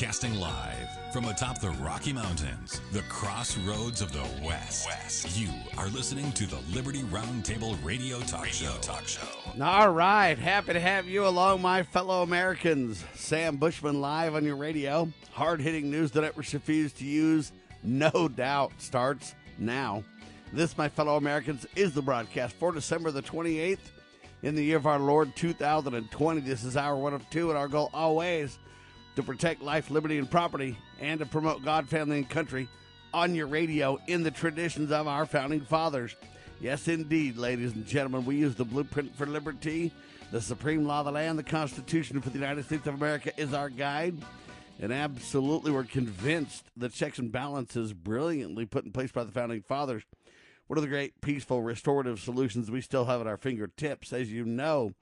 Broadcasting live from atop the Rocky Mountains, the crossroads of the West. West. You are listening to the Liberty Roundtable Radio Talk radio Show. Talk Show. All right, happy to have you along, my fellow Americans. Sam Bushman live on your radio. Hard hitting news the networks refuse to use, no doubt, starts now. This, my fellow Americans, is the broadcast for December the 28th in the year of our Lord 2020. This is hour one of two, and our goal always to protect life, liberty, and property, and to promote God, family, and country on your radio in the traditions of our founding fathers. Yes, indeed, ladies and gentlemen, we use the blueprint for liberty, the supreme law of the land, the Constitution for the United States of America is our guide. And absolutely, we're convinced the checks and balances brilliantly put in place by the founding fathers. One of the great peaceful restorative solutions we still have at our fingertips. As you know,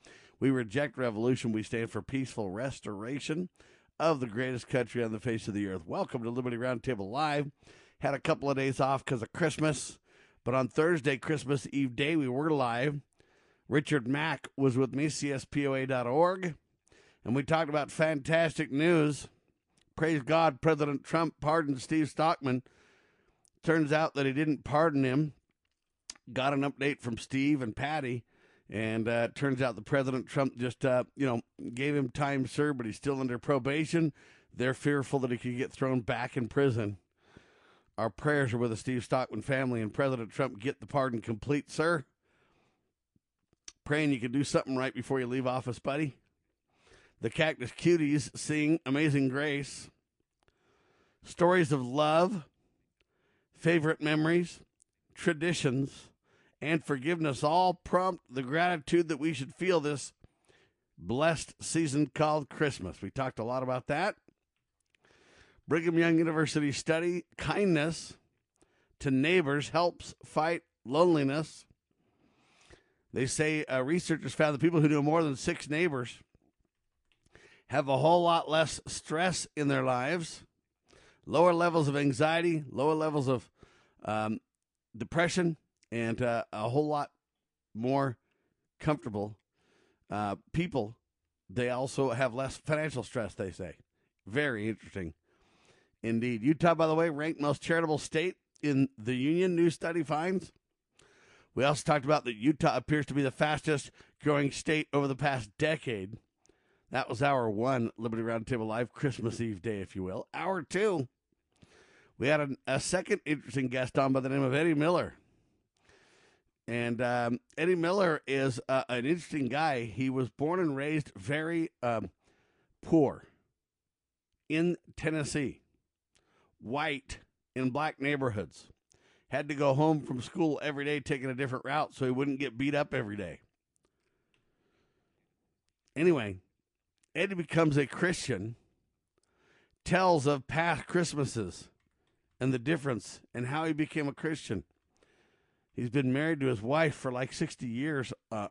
we reject revolution. We stand for peaceful restoration of the greatest country on the face of the earth. Welcome to Liberty Roundtable Live. Had a couple of days off because of Christmas, but on Thursday, Christmas Eve day, we were live. Richard Mack was with me, CSPOA.org, and we talked about fantastic news. Praise God, President Trump pardoned Steve Stockman. Turns out that he didn't pardon him. Got an update from Steve and Patty and uh, turns out the President Trump just, uh, you know, gave him time served, but he's still under probation. They're fearful that he could get thrown back in prison. Our prayers are with the Steve Stockman family and President Trump get the pardon complete, sir. Praying you can do something right before you leave office, buddy. The Cactus Cuties sing Amazing Grace. Stories of love, favorite memories, traditions and forgiveness all prompt the gratitude that we should feel this blessed season called Christmas. We talked a lot about that. Brigham Young University study kindness to neighbors helps fight loneliness. They say uh, researchers found that people who know more than six neighbors have a whole lot less stress in their lives, lower levels of anxiety, lower levels of um, depression, and uh, a whole lot more comfortable uh, people. They also have less financial stress, they say. Very interesting indeed. Utah, by the way, ranked most charitable state in the union, new study finds. We also talked about that Utah appears to be the fastest growing state over the past decade. That was hour one, Liberty Roundtable Live, Christmas Eve day, if you will. Hour two, we had a second interesting guest on by the name of Eddie Miller. And um, Eddie Miller is uh, an interesting guy. He was born and raised very um, poor in Tennessee, white in black neighborhoods. Had to go home from school every day taking a different route so he wouldn't get beat up every day. Anyway, Eddie becomes a Christian, tells of past Christmases and the difference and how he became a Christian. He's been married to his wife for like 60 years, uh,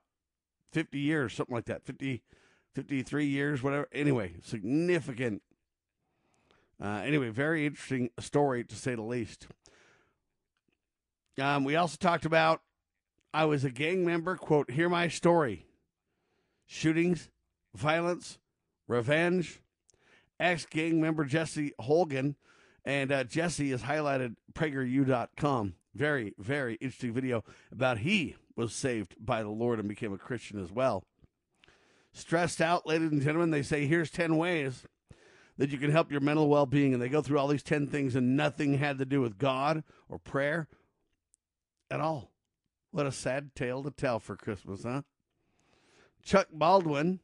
50 years, something like that, 50, 53 years, whatever. Anyway, significant. Uh, anyway, very interesting story to say the least. Um, we also talked about I was a gang member, quote, hear my story. Shootings, violence, revenge. Ex gang member Jesse Holgan. And uh, Jesse has highlighted PragerU.com very, very interesting video about he was saved by the Lord and became a Christian as well. Stressed out, ladies and gentlemen, they say here's 10 ways that you can help your mental well being. And they go through all these 10 things, and nothing had to do with God or prayer at all. What a sad tale to tell for Christmas, huh? Chuck Baldwin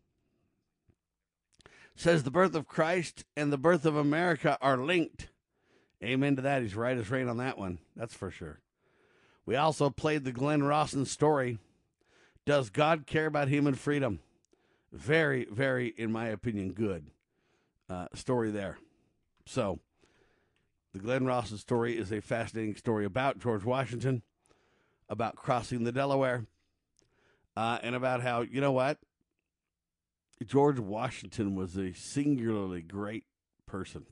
says the birth of Christ and the birth of America are linked. Amen to that. He's right as rain on that one. That's for sure. We also played the Glenn Rawson story. Does God care about human freedom? Very, very, in my opinion, good uh, story there. So, the Glenn Rawson story is a fascinating story about George Washington, about crossing the Delaware, uh, and about how, you know what? George Washington was a singularly great person.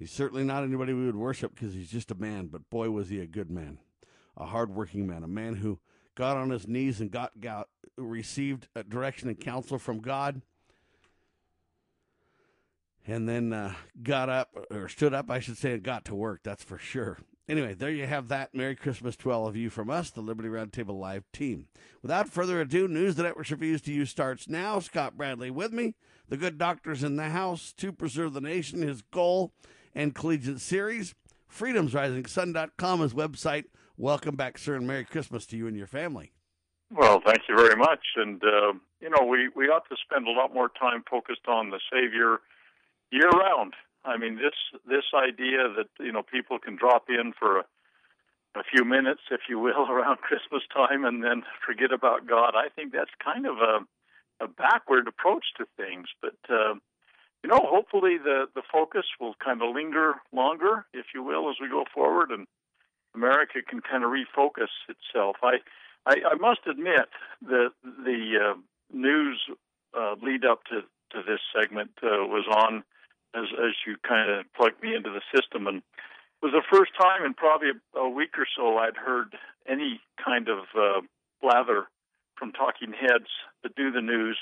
He's certainly not anybody we would worship because he's just a man, but boy, was he a good man, a hardworking man, a man who got on his knees and got, got received direction and counsel from God. and then uh, got up or stood up, I should say, and got to work. That's for sure. Anyway, there you have that. Merry Christmas to all of you from us, the Liberty Roundtable Live team. Without further ado, News the Network Reviews to You starts now. Scott Bradley with me. The good doctor's in the house to preserve the nation, his goal and collegiate series. FreedomsRisingSun.com, his website. Welcome back, sir, and Merry Christmas to you and your family. Well, thank you very much. And, uh, you know, we, we ought to spend a lot more time focused on the Savior year round. I mean, this this idea that you know people can drop in for a, a few minutes, if you will, around Christmas time, and then forget about God. I think that's kind of a a backward approach to things. But uh, you know, hopefully the the focus will kind of linger longer, if you will, as we go forward, and America can kind of refocus itself. I I, I must admit that the uh, news uh, lead up to to this segment uh, was on as as you kind of plugged me into the system, and it was the first time in probably a, a week or so I'd heard any kind of uh, blather from talking heads that do the news,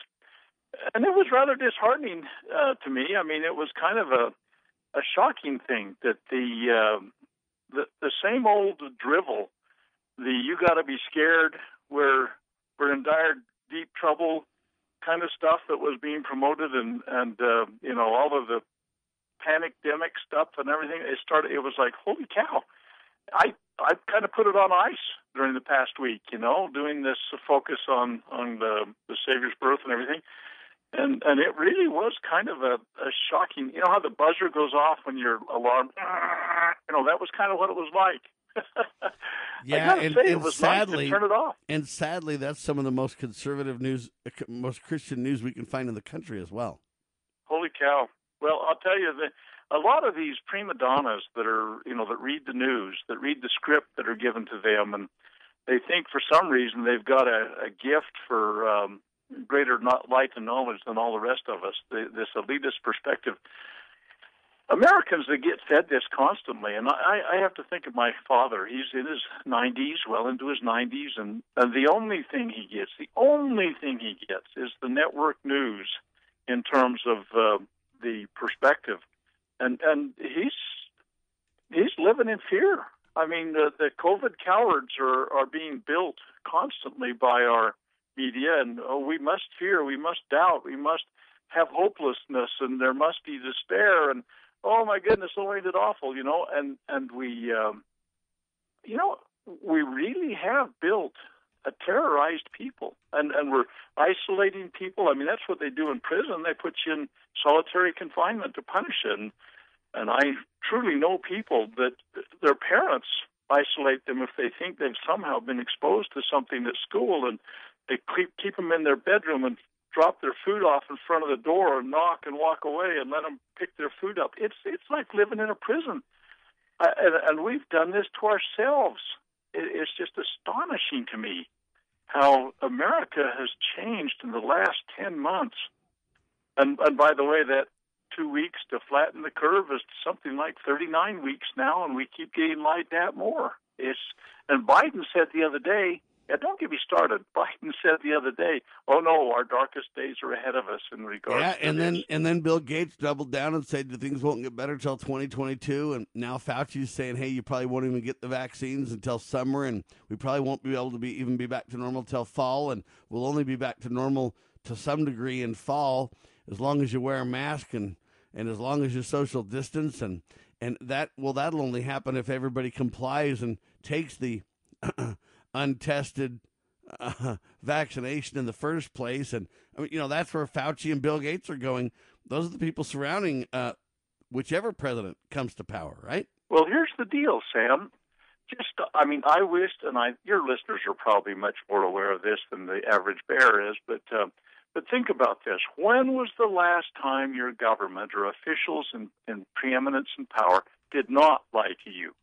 and it was rather disheartening uh, to me. I mean, it was kind of a a shocking thing that the uh, the the same old drivel, the you got to be scared, we're we're in dire deep trouble kind of stuff that was being promoted and and uh, you know all of the panic demic stuff and everything, it started. It was like, holy cow! I I kind of put it on ice during the past week, you know, doing this focus on on the the Savior's birth and everything, and and it really was kind of a, a shocking. You know how the buzzer goes off when your alarm, you know, that was kind of what it was like. yeah, and, say, and sadly, nice turn it off. And sadly, that's some of the most conservative news, most Christian news we can find in the country as well. Holy cow! Well, I'll tell you that a lot of these prima donnas that are, you know, that read the news, that read the script that are given to them, and they think for some reason they've got a, a gift for um, greater light and knowledge than all the rest of us. The, this elitist perspective. Americans that get fed this constantly, and I, I have to think of my father. He's in his 90s, well into his 90s, and, and the only thing he gets, the only thing he gets, is the network news in terms of uh, the perspective, and and he's he's living in fear. I mean, the, the COVID cowards are are being built constantly by our media, and oh, we must fear, we must doubt, we must have hopelessness, and there must be despair, and oh my goodness, oh ain't it awful, you know? And and we, um, you know, we really have built a terrorized people, and and we're isolating people. I mean, that's what they do in prison. They put you in solitary confinement to punish you. And, and I truly know people that their parents isolate them if they think they've somehow been exposed to something at school, and they keep keep them in their bedroom and drop their food off in front of the door and knock and walk away and let them pick their food up. It's it's like living in a prison, uh, and, and we've done this to ourselves. It, it's just astonishing to me how America has changed in the last 10 months. And, and by the way, that two weeks to flatten the curve is something like 39 weeks now, and we keep getting light that more. It's, and Biden said the other day, yeah, don't get me started. Biden said the other day, "Oh no, our darkest days are ahead of us in regards." Yeah, and this. then and then Bill Gates doubled down and said that things won't get better until 2022. And now Fauci's saying, "Hey, you probably won't even get the vaccines until summer, and we probably won't be able to be even be back to normal till fall, and we'll only be back to normal to some degree in fall as long as you wear a mask and and as long as you social distance and and that well that'll only happen if everybody complies and takes the untested uh, vaccination in the first place. And I mean, you know, that's where Fauci and Bill Gates are going. Those are the people surrounding uh, whichever president comes to power, right? Well, here's the deal, Sam. Just, I mean, I wished, and I, your listeners are probably much more aware of this than the average bear is, but, uh, but think about this. When was the last time your government or officials in, in preeminence and power did not lie to you?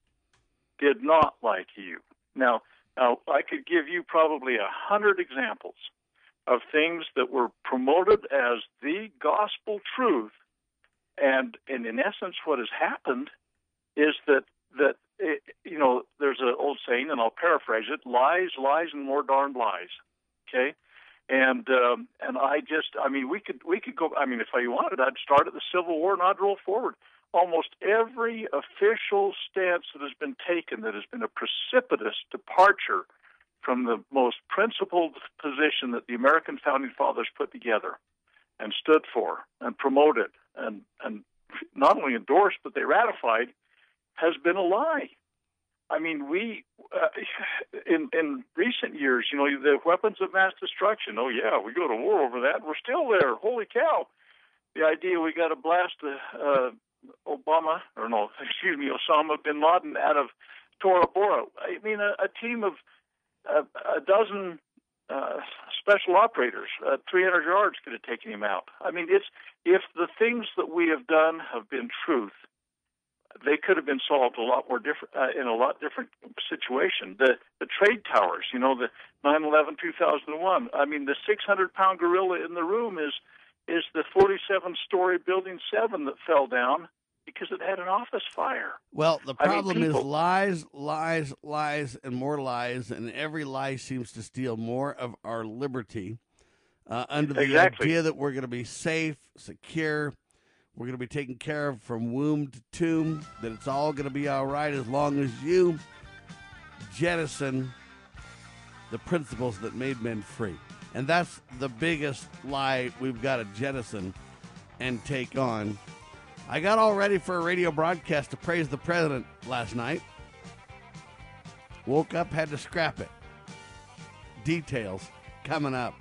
Did not lie to you. Now, now, I could give you probably a hundred examples of things that were promoted as the gospel truth, and, and in essence, what has happened is that that it, you know there's an old saying, and I'll paraphrase it: lies, lies, and more darned lies. Okay, And um, and I just, I mean, we could we could go. I mean, if I wanted, I'd start at the Civil War and I'd roll forward. Almost every official stance that has been taken that has been a precipitous departure from the most principled position that the American founding fathers put together and stood for and promoted and and not only endorsed but they ratified has been a lie. I mean, we uh, in in recent years, you know, the weapons of mass destruction. Oh yeah, we go to war over that. We're still there. Holy cow! The idea we got to blast the uh, Obama or no, excuse me, Osama bin Laden out of Tora Bora. I mean, a, a team of a, a dozen uh, special operators, uh, 300 yards could have taken him out. I mean, it's if the things that we have done have been truth, they could have been solved a lot more different uh, in a lot different situation. The the trade towers, you know, the 9/11 2001. I mean, the 600 pound gorilla in the room is is the 47 story building seven that fell down because it had an office fire. Well, the problem I mean, people... is lies, lies, lies, and more lies, and every lie seems to steal more of our liberty. Uh, under the exactly. idea that we're going to be safe, secure, we're going to be taken care of from womb to tomb, that it's all going to be all right as long as you jettison the principles that made men free. And that's the biggest lie we've got to jettison and take on I got all ready for a radio broadcast to praise the president last night. Woke up, had to scrap it. Details coming up.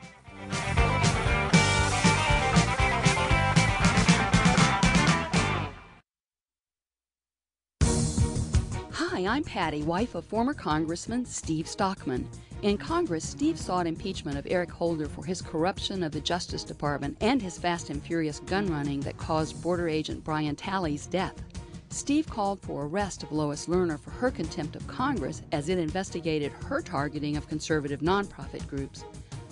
Hi, I'm Patty, wife of former Congressman Steve Stockman. In Congress, Steve sought impeachment of Eric Holder for his corruption of the Justice Department and his fast and furious gun running that caused border agent Brian Terry's death. Steve called for arrest of Lois Lerner for her contempt of Congress as it investigated her targeting of conservative nonprofit groups.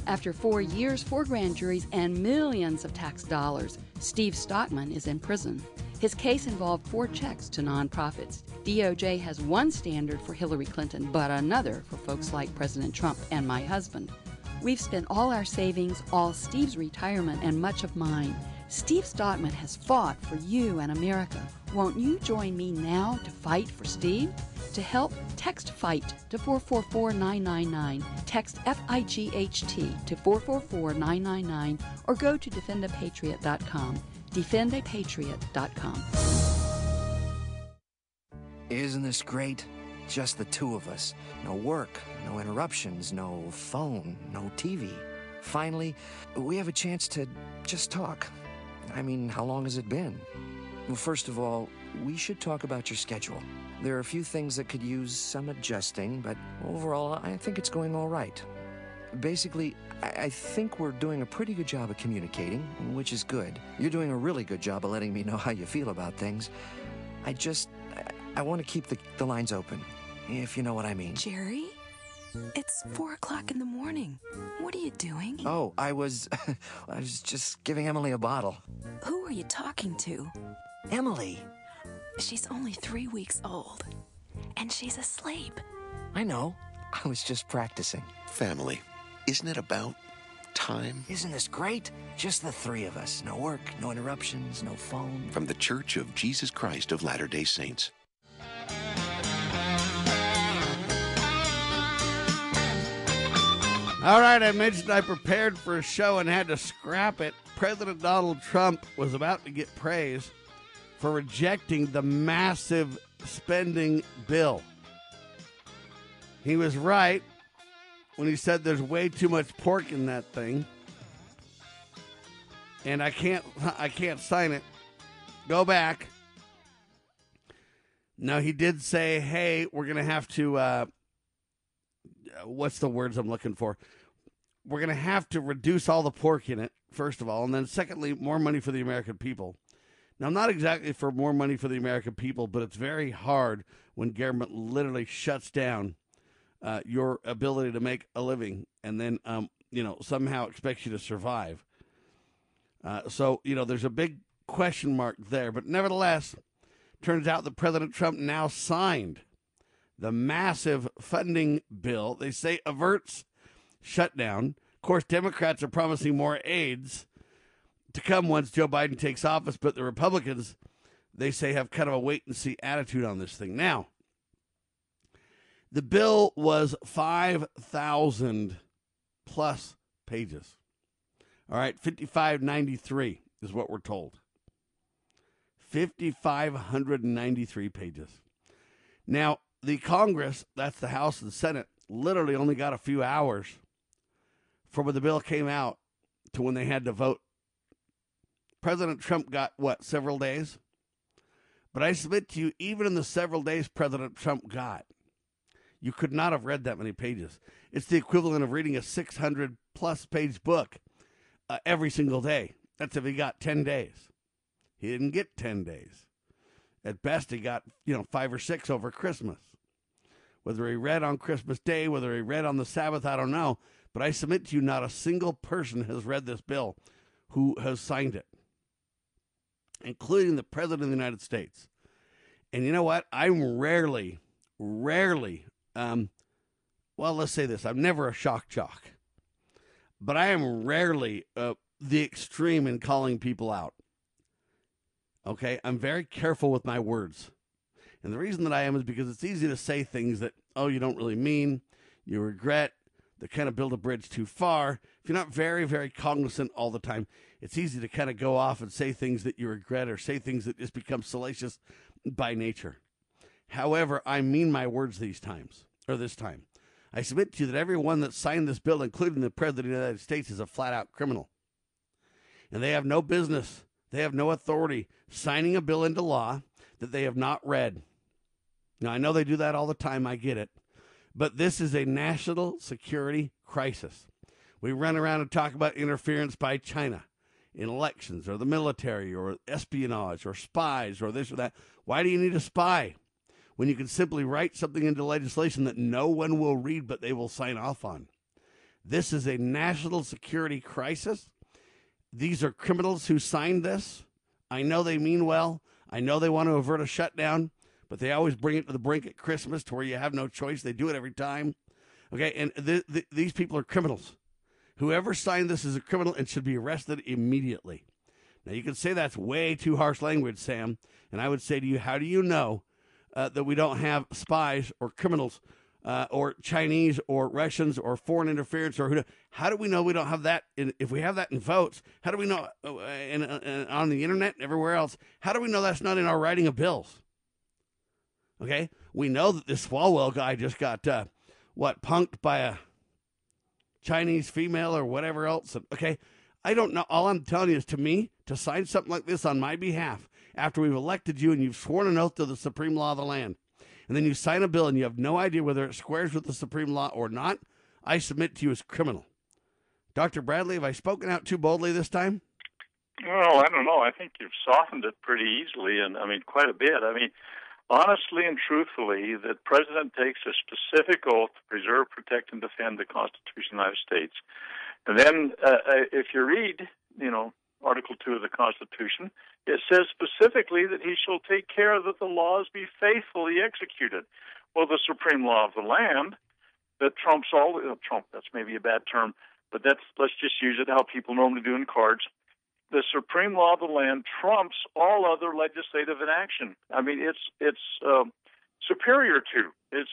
After four years, four grand juries, and millions of tax dollars, Steve Stockman is in prison. His case involved four checks to nonprofits. DOJ has one standard for Hillary Clinton, but another for folks like President Trump and my husband. We've spent all our savings, all Steve's retirement, and much of mine. Steve Stockman has fought for you and America. Won't you join me now to fight for Steve? To help, text FIGHT to 444 999. Text F I G H T to 444 999 or go to defendapatriot.com defendapatriot.com. Isn't this great? Just the two of us. No work, no interruptions, no phone, no TV. Finally, we have a chance to just talk. I mean, how long has it been? Well, first of all, we should talk about your schedule. There are a few things that could use some adjusting, but overall, I think it's going all right. Basically, I, think we're doing a pretty good job of communicating, which is good. You're doing a really good job of letting me know how you feel about things. I just, I, I want to keep the, the lines open, if you know what I mean. Jerry? It's four o'clock in the morning. What are you doing? Oh, I was, I was just giving Emily a bottle. Who are you talking to? Emily. She's only three weeks old, and she's asleep. I know. I was just practicing. Family. Isn't it about time? Isn't this great? Just the three of us. No work, no interruptions, no phone. From the Church of Jesus Christ of Latter day Saints. All right, I mentioned I prepared for a show and had to scrap it. President Donald Trump was about to get praise for rejecting the massive spending bill. He was right when he said there's way too much pork in that thing. And I can't I can't sign it. Go back. Now he did say, "Hey, we're to have to uh what's the words I'm looking for? We're to have to reduce all the pork in it, first of all, and then secondly, more money for the American people." Now, not exactly for more money for the American people, but it's very hard when government literally shuts down uh, your ability to make a living and then, um, you know, somehow expects you to survive. Uh, so, you know, there's a big question mark there. But nevertheless, turns out that President Trump now signed the massive funding bill. They say averts shutdown, Of course, Democrats are promising more aids to come once Joe Biden takes office, but the Republicans, they say, have kind of a wait and see attitude on this thing. Now, the bill was 5,000 plus pages. All right, 5593 is what we're told. 5,593 pages. Now, the Congress, that's the House and Senate, literally only got a few hours from when the bill came out to when they had to vote. President Trump got what, several days? But I submit to you, even in the several days President Trump got, you could not have read that many pages. It's the equivalent of reading a 600 plus page book uh, every single day. That's if he got 10 days. He didn't get 10 days. At best, he got, you know, five or six over Christmas. Whether he read on Christmas Day, whether he read on the Sabbath, I don't know. But I submit to you, not a single person has read this bill who has signed it, including the President of the United States. And you know what? I'm rarely, rarely, um, well, let's say this I'm never a shock jock, but I am rarely uh, the extreme in calling people out. Okay? I'm very careful with my words. And the reason that I am is because it's easy to say things that, oh, you don't really mean, you regret, that kind of build a bridge too far. If you're not very, very cognizant all the time, it's easy to kind of go off and say things that you regret or say things that just become salacious by nature. However, I mean my words these times, or this time. I submit to you that everyone that signed this bill, including the President of the United States, is a flat out criminal. And they have no business, they have no authority signing a bill into law that they have not read. Now, I know they do that all the time, I get it. But this is a national security crisis. We run around and talk about interference by China in elections or the military or espionage or spies or this or that. Why do you need a spy when you can simply write something into legislation that no one will read but they will sign off on? This is a national security crisis. These are criminals who signed this. I know they mean well. I know they want to avert a shutdown but they always bring it to the brink at Christmas to where you have no choice. They do it every time. Okay, and th- th- these people are criminals. Whoever signed this is a criminal and should be arrested immediately. Now, you can say that's way too harsh language, Sam. And I would say to you, how do you know uh, that we don't have spies or criminals uh, or Chinese or Russians or foreign interference or who? How do we know we don't have that? In, if we have that in votes, how do we know uh, in, in, on the internet and everywhere else? How do we know that's not in our writing of bills? Okay, we know that this Swalwell guy just got uh, what punked by a Chinese female or whatever else. Okay, I don't know. All I'm telling you is to me to sign something like this on my behalf after we've elected you and you've sworn an oath to the supreme law of the land, and then you sign a bill and you have no idea whether it squares with the supreme law or not. I submit to you as criminal. Dr. Bradley, have I spoken out too boldly this time? Well, I don't know. I think you've softened it pretty easily, and I mean quite a bit. I mean, honestly and truthfully the president takes a specific oath to preserve, protect, and defend the Constitution of the United States. And then, uh, uh, if you read, you know, Article 2 of the Constitution, it says specifically that he shall take care that the laws be faithfully executed. Well, the supreme law of the land that trumps all, uh, Trump, that's maybe a bad term, but that's, let's just use it how people normally do in cards the supreme law of the land trumps all other legislative inaction. I mean, it's it's uh, superior to, it's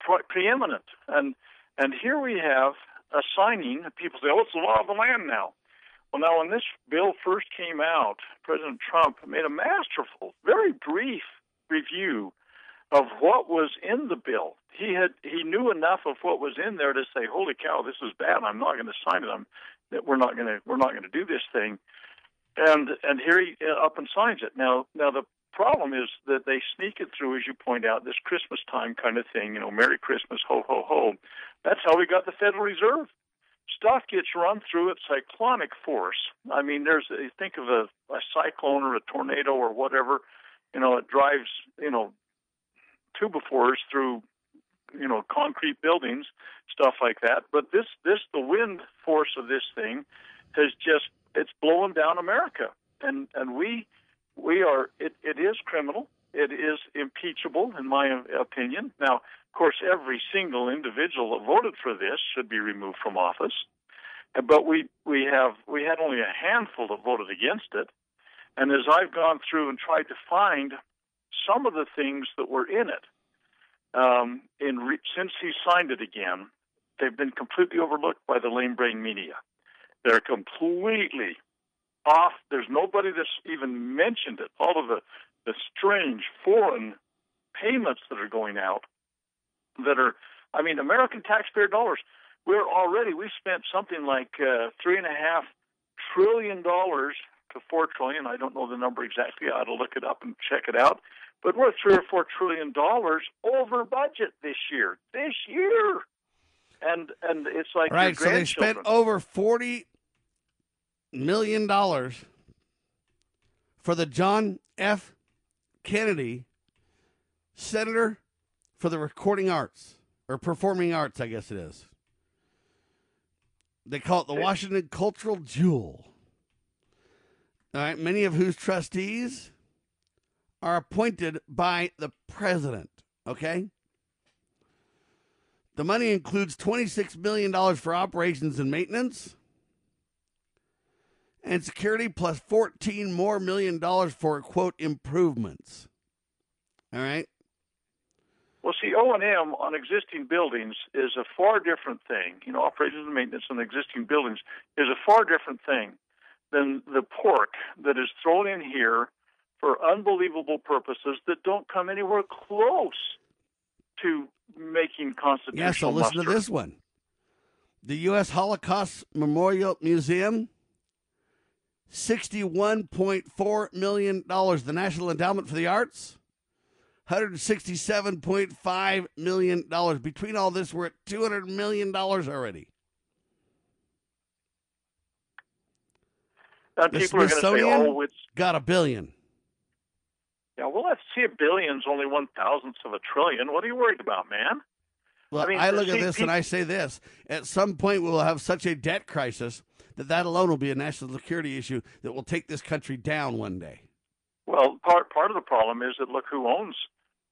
pre- preeminent, and and here we have a signing. People say, "Oh, it's the law of the land now." Well, now when this bill first came out, President Trump made a masterful, very brief review of what was in the bill. He had he knew enough of what was in there to say, "Holy cow, this is bad. I'm not going to sign it. I'm that we're not going to we're not going to do this thing." and and here he uh, up and signs it. Now, now the problem is that they sneak it through, as you point out, this Christmas time kind of thing. You know, Merry Christmas, ho ho ho. That's how we got the Federal Reserve. Stuff gets run through at cyclonic force. I mean, there's a, think of a, a cyclone or a tornado or whatever. You know, it drives you know tubifores through you know concrete buildings, stuff like that. But this this the wind force of this thing has just it's blowing down America, and and we we are it, it is criminal. It is impeachable, in my opinion. Now, of course, every single individual that voted for this should be removed from office. but we we have we had only a handful that voted against it. And as I've gone through and tried to find some of the things that were in it, um, in re- since he signed it again, they've been completely overlooked by the lame brain media. They're completely off. There's nobody that's even mentioned it. All of the the strange foreign payments that are going out that are, I mean, American taxpayer dollars. We're already we spent something like uh, three and a half trillion dollars to four trillion. I don't know the number exactly. I ought to look it up and check it out. But we're three or four trillion dollars over budget this year. This year, and and it's like right. So they spent over forty million dollars for the John F. Kennedy Center for the Recording Arts or Performing Arts, I guess it is. They call it the Washington Cultural Jewel. All right, many of whose trustees are appointed by the president. Okay? The money includes $26 million for operations and maintenance and security plus 14 more million dollars for quote improvements. All right? Well, see, O and M on existing buildings is a far different thing. You know, operations and maintenance on existing buildings is a far different thing than the pork that is thrown in here for unbelievable purposes that don't come anywhere close to making constitutional. Yeah, so listen muster. to this one. The U.S. Holocaust Memorial Museum, $61.4 million. The National Endowment for the Arts, $167.5 million. Between all this, we're at $200 million already. And The people are going to say, "Oh, it's got a billion. yeah." Well, let's see, a billion's only one thousandth of a trillion. What are you worried about, man? Well, I mean, I look at this and I say this: at some point, we will have such a debt crisis that that alone will be a national security issue that will take this country down one day. Well, part part of the problem is that look who owns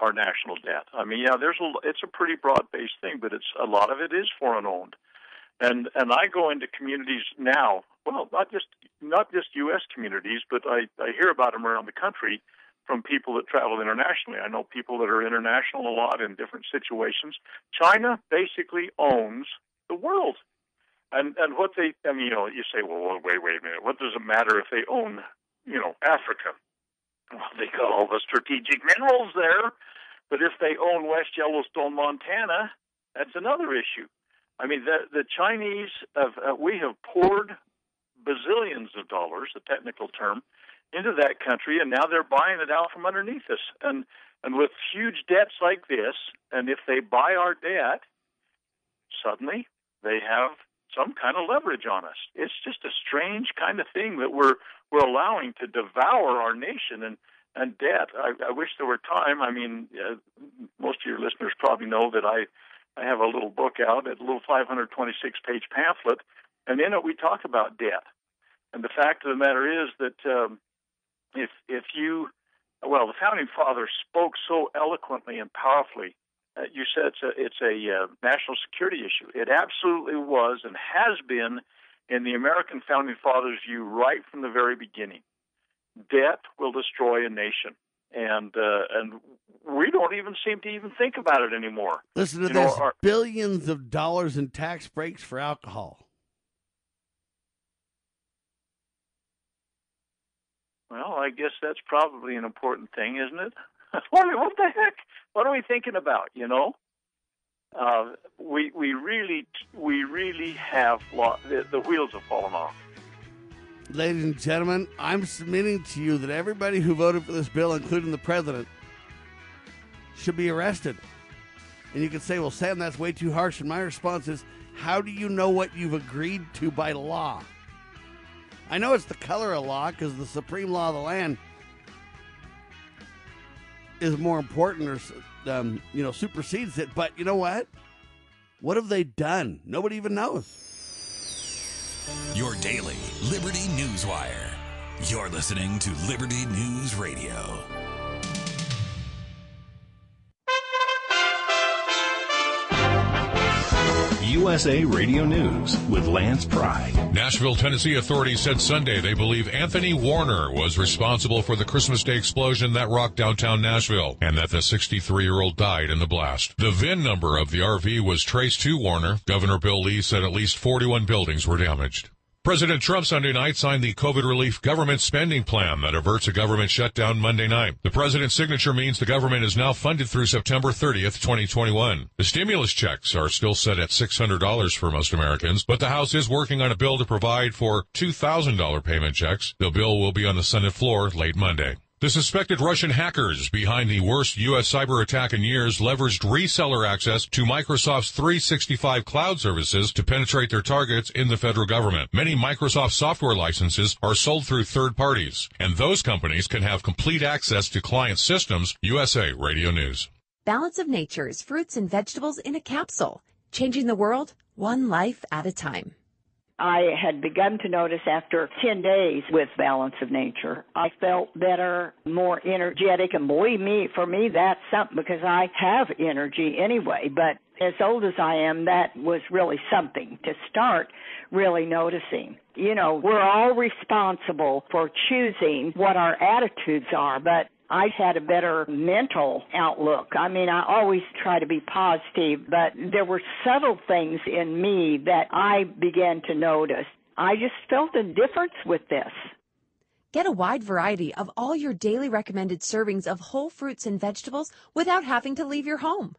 our national debt. I mean, yeah, there's a it's a pretty broad based thing, but it's a lot of it is foreign owned, and and I go into communities now. Well, not just not just U.S. communities, but I I hear about them around the country from people that travel internationally. I know people that are international a lot in different situations. China basically owns the world. And and what they I mean, you know, you say, well, wait, wait a minute. What does it matter if they own, you know, Africa? Well, they got all the strategic minerals there, but if they own West Yellowstone, Montana, that's another issue. I mean, the the Chinese have uh, we have poured bazillions of dollars, the technical term, into that country, and now they're buying it out from underneath us. And and with huge debts like this, and if they buy our debt, suddenly they have some kind of leverage on us. It's just a strange kind of thing that we're we're allowing to devour our nation and and debt. I, I wish there were time. I mean, uh, most of your listeners probably know that I I have a little book out, a little 526 page pamphlet, and in it we talk about debt. And the fact of the matter is that um, if if you well, the founding fathers spoke so eloquently and powerfully uh, you said it's a, it's a uh, national security issue. It absolutely was and has been in the American founding fathers' view right from the very beginning. Debt will destroy a nation, and uh, and we don't even seem to even think about it anymore. Listen to You know, this: our- billions of dollars in tax breaks for alcohol. Well, I guess that's probably an important thing, isn't it? what, what the heck? What are we thinking about? You know, uh, we we really we really have lo- the, the wheels have fallen off. Ladies and gentlemen, I'm submitting to you that everybody who voted for this bill, including the president, should be arrested. And you can say, well, Sam, that's way too harsh. And my response is, how do you know what you've agreed to by law? I know it's the color of law because the supreme law of the land is more important or, um, you know, supersedes it. But you know what? What have they done? Nobody even knows. Your daily Liberty News Wire. You're listening to Liberty News Radio. USA Radio News with Lance Pride. Nashville, Tennessee authorities said Sunday they believe Anthony Warner was responsible for the Christmas Day explosion that rocked downtown Nashville and that the 63 year old died in the blast. The VIN number of the RV was traced to Warner. Governor Bill Lee said at least 41 buildings were damaged. President Trump Sunday night signed the COVID relief government spending plan that averts a government shutdown Monday night. The president's signature means the government is now funded through September 30th, 2021. The stimulus checks are still set at $600 for most Americans, but the House is working on a bill to provide for $2,000 payment checks. The bill will be on the Senate floor late Monday. The suspected Russian hackers behind the worst U.S. cyber attack in years leveraged reseller access to Microsoft's 365 cloud services to penetrate their targets in the federal government. Many Microsoft software licenses are sold through third parties, and those companies can have complete access to client systems. USA Radio News. Balance of Nature's fruits and vegetables in a capsule, changing the world one life at a time. I had begun to notice after 10 days with Balance of Nature. I felt better, more energetic, and believe me, for me, that's something because I have energy anyway. But as old as I am, that was really something to start really noticing. You know, we're all responsible for choosing what our attitudes are, but I had a better mental outlook. I mean, I always try to be positive, but there were subtle things in me that I began to notice. I just felt a difference with this. Get a wide variety of all your daily recommended servings of whole fruits and vegetables without having to leave your home.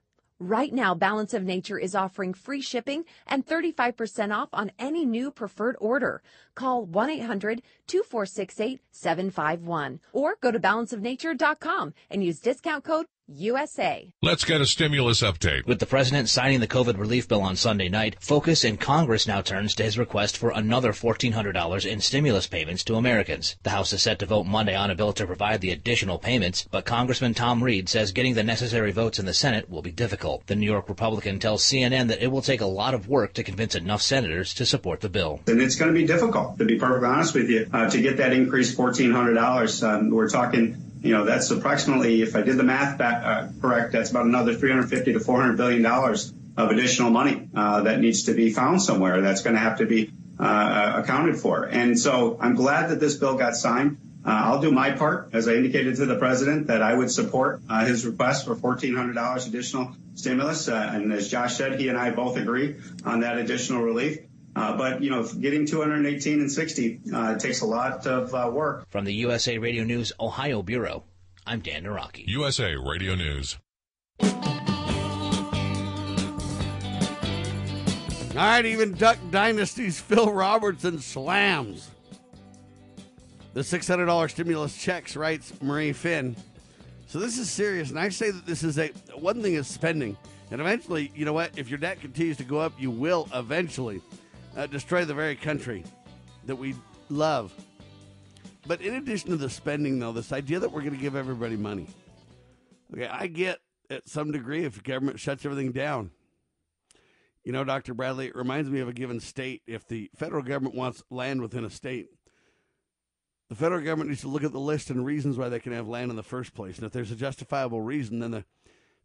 Right now, Balance of Nature is offering free shipping and 35% off on any new preferred order. Call 1-800-2468-751 or go to balanceofnature.com and use discount code USA. Let's get a stimulus update. With the president signing the COVID relief bill on Sunday night, focus in Congress now turns to his request for another $1,400 in stimulus payments to Americans. The House is set to vote Monday on a bill to provide the additional payments, but Congressman Tom Reed says getting the necessary votes in the Senate will be difficult. The New York Republican tells CNN that it will take a lot of work to convince enough senators to support the bill. And it's going to be difficult, to be perfectly honest with you, uh, to get that increased $1,400. Um, we're talking you know, that's approximately, if I did the math back, uh, correct, that's about another 350 to 400 billion dollars of additional money uh, that needs to be found somewhere. That's going to have to be uh, accounted for. And so I'm glad that this bill got signed. Uh, I'll do my part, as I indicated to the president, that I would support uh, his request for $1,400 additional stimulus. Uh, and as Josh said, he and I both agree on that additional relief. Uh, but you know, getting 218 and 60 uh, takes a lot of uh, work. From the USA Radio News Ohio Bureau, I'm Dan Naraki. USA Radio News. All right, even Duck Dynasty's Phil Robertson slams. The $600 stimulus checks, writes Marie Finn. So this is serious, and I say that this is a one thing is spending, and eventually, you know what? If your debt continues to go up, you will eventually uh, destroy the very country that we love. But in addition to the spending, though, this idea that we're going to give everybody money. Okay, I get at some degree if government shuts everything down. You know, Dr. Bradley, it reminds me of a given state. If the federal government wants land within a state, the federal government needs to look at the list and reasons why they can have land in the first place. And if there's a justifiable reason, then the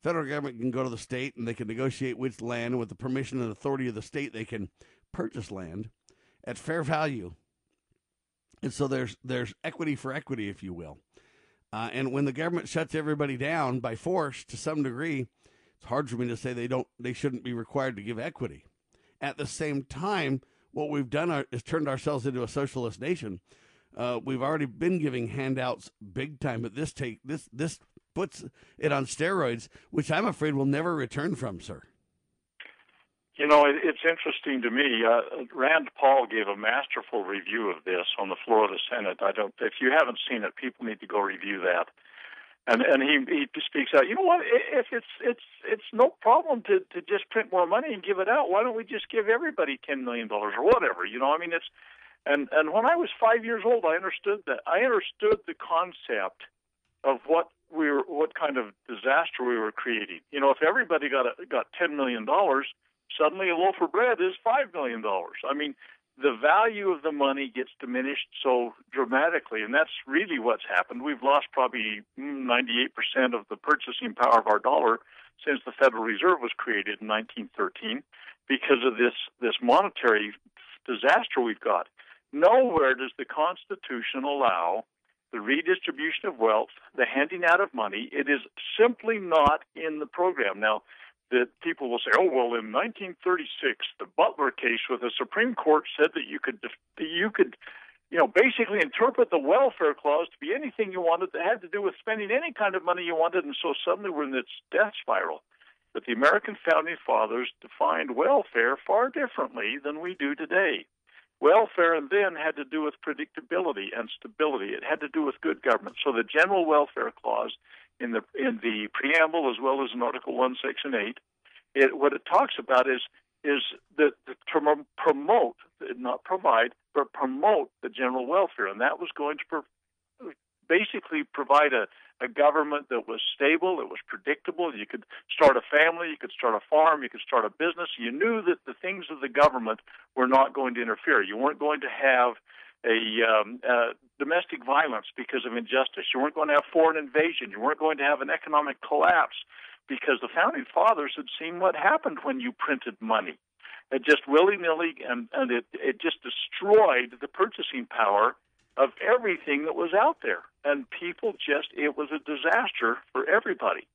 federal government can go to the state and they can negotiate which land, and with the permission and authority of the state, they can purchase land at fair value. And so there's there's equity for equity, if you will. Uh, and when the government shuts everybody down by force to some degree, it's hard for me to say they don't they shouldn't be required to give equity. At the same time, what we've done are, is turned ourselves into a socialist nation. Uh, we've already been giving handouts big time, but this take this this puts it on steroids, which I'm afraid will never return from, sir. You know, it, it's interesting to me. Uh, Rand Paul gave a masterful review of this on the floor of the Senate. I don't. If you haven't seen it, people need to go review that. And and he he speaks out. You know what? If it's it's it's no problem to to just print more money and give it out. Why don't we just give everybody ten million dollars or whatever? You know, I mean, it's and and when I was five years old, I understood that. I understood the concept of what we were, what kind of disaster we were creating. You know, if everybody got a, got ten million dollars suddenly a loaf of bread is $5 million. I mean, the value of the money gets diminished so dramatically, and that's really what's happened. We've lost probably 98% of the purchasing power of our dollar since the Federal Reserve was created in 1913. because of this this monetary disaster we've got. Nowhere does the Constitution allow the redistribution of wealth, the handing out of money. It is simply not in the program. Now, that people will say, "Oh, well, in 1936, the Butler case with the Supreme Court said that you could that you could, you know, basically interpret the welfare clause to be anything you wanted that had to do with spending any kind of money you wanted, and so suddenly we're in this death spiral." But the American founding fathers defined welfare far differently than we do today. Welfare then had to do with predictability and stability. It had to do with good government. So the general welfare clause in the in the preamble as well as in Article One, Section Eight, it, what it talks about is is the, the to promote, not provide, but promote the general welfare, and that was going to pro- basically provide a a government that was stable, it was predictable. You could start a family, you could start a farm, you could start a business. You knew that the things of the government were not going to interfere. You weren't going to have a um, uh, domestic violence because of injustice. You weren't going to have foreign invasion. You weren't going to have an economic collapse because the founding fathers had seen what happened when you printed money. It just willy nilly and, and it, it just destroyed the purchasing power of everything that was out there. And people just, it was a disaster for everybody.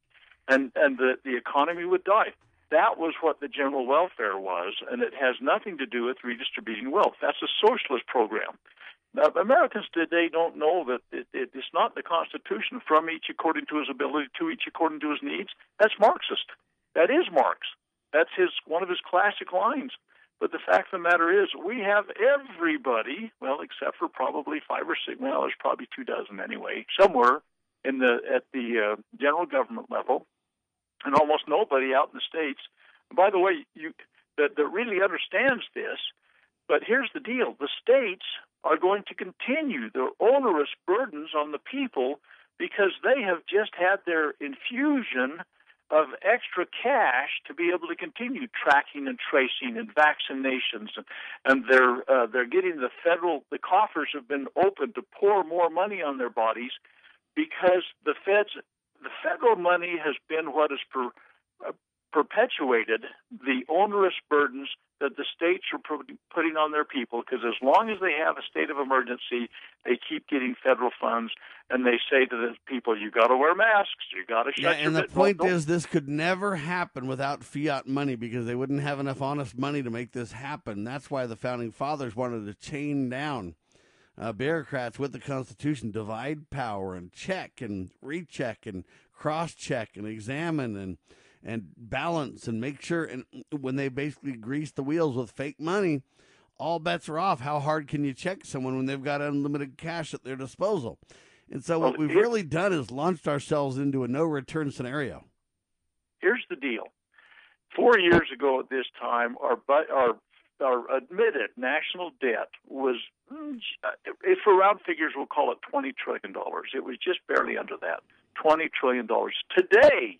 And, and the, the economy would die. That was what the general welfare was, and it has nothing to do with redistributing wealth. That's a socialist program. Now, Americans today don't know that it, it, it's not the Constitution from each according to his ability, to each according to his needs. That's Marxist. That is Marx. That's his one of his classic lines. But the fact of the matter is, we have everybody, well, except for probably five or six, well, there's probably two dozen anyway, somewhere in the at the uh, general government level, and almost nobody out in the states. By the way, you that, that really understands this. But here's the deal: the states are going to continue their onerous burdens on the people because they have just had their infusion of extra cash to be able to continue tracking and tracing and vaccinations, and, they're uh, they're getting the federal the coffers have been opened to pour more money on their bodies because the feds the federal money has been what has per, uh, perpetuated the onerous burdens that the states are putting on their people because as long as they have a state of emergency, they keep getting federal funds and they say to the people, "You got to wear masks. You got to shut." Yeah, your and the point no. is, this could never happen without fiat money because they wouldn't have enough honest money to make this happen. That's why the founding fathers wanted to chain down uh, bureaucrats with the Constitution, divide power, and check and recheck and cross-check and examine and and balance and make sure. And when they basically grease the wheels with fake money, all bets are off. How hard can you check someone when they've got unlimited cash at their disposal? And so what Well, we've here- really done is launched ourselves into a no-return scenario. Here's the deal. Four years ago at this time, our bu- our our admitted national debt was, if for round figures, we'll call it twenty trillion dollars. It was just barely under that, twenty trillion dollars. Today,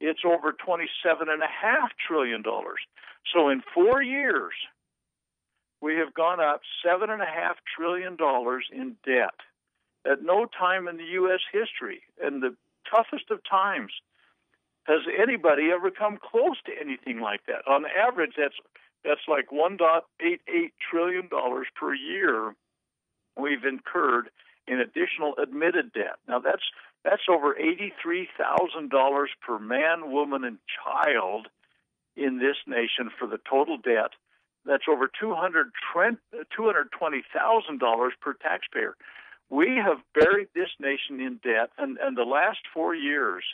it's over twenty-seven and a half trillion dollars. So in four years, we have gone up seven and a half trillion dollars in debt. At no time in the U.S. history, in the toughest of times, has anybody ever come close to anything like that? On average, that's that's like 1.88 trillion dollars per year we've incurred in additional admitted debt. Now that's that's over eighty-three thousand dollars per man, woman, and child in this nation for the total debt. That's over two hundred twenty thousand dollars per taxpayer. We have buried this nation in debt, and, and the last four years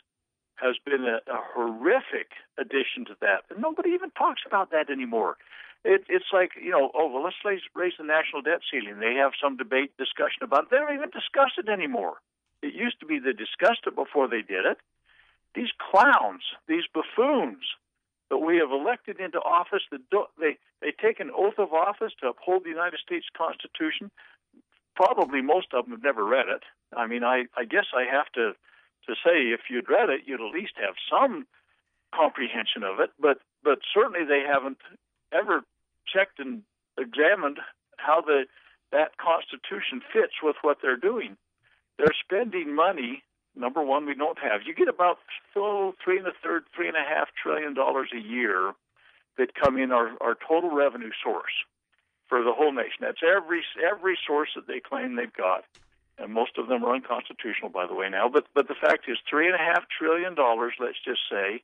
has been a, a horrific addition to that. And nobody even talks about that anymore. It, it's like, you know, oh, well, let's raise, raise the national debt ceiling. They have some debate, discussion about it. They don't even discuss it anymore. It used to be they discussed it before they did it. These clowns, these buffoons that we have elected into office, that they, they take an oath of office to uphold the United States Constitution. Probably most of them have never read it. I mean, I, I guess I have to to say if you'd read it, you'd at least have some comprehension of it. But but certainly they haven't ever checked and examined how the that Constitution fits with what they're doing. They're spending money. Number one, we don't have. You get about oh, three and a third, three and a half trillion dollars a year that come in our, our total revenue source for the whole nation. That's every every source that they claim they've got, and most of them are unconstitutional, by the way. Now, but but the fact is, three and a half trillion dollars. Let's just say,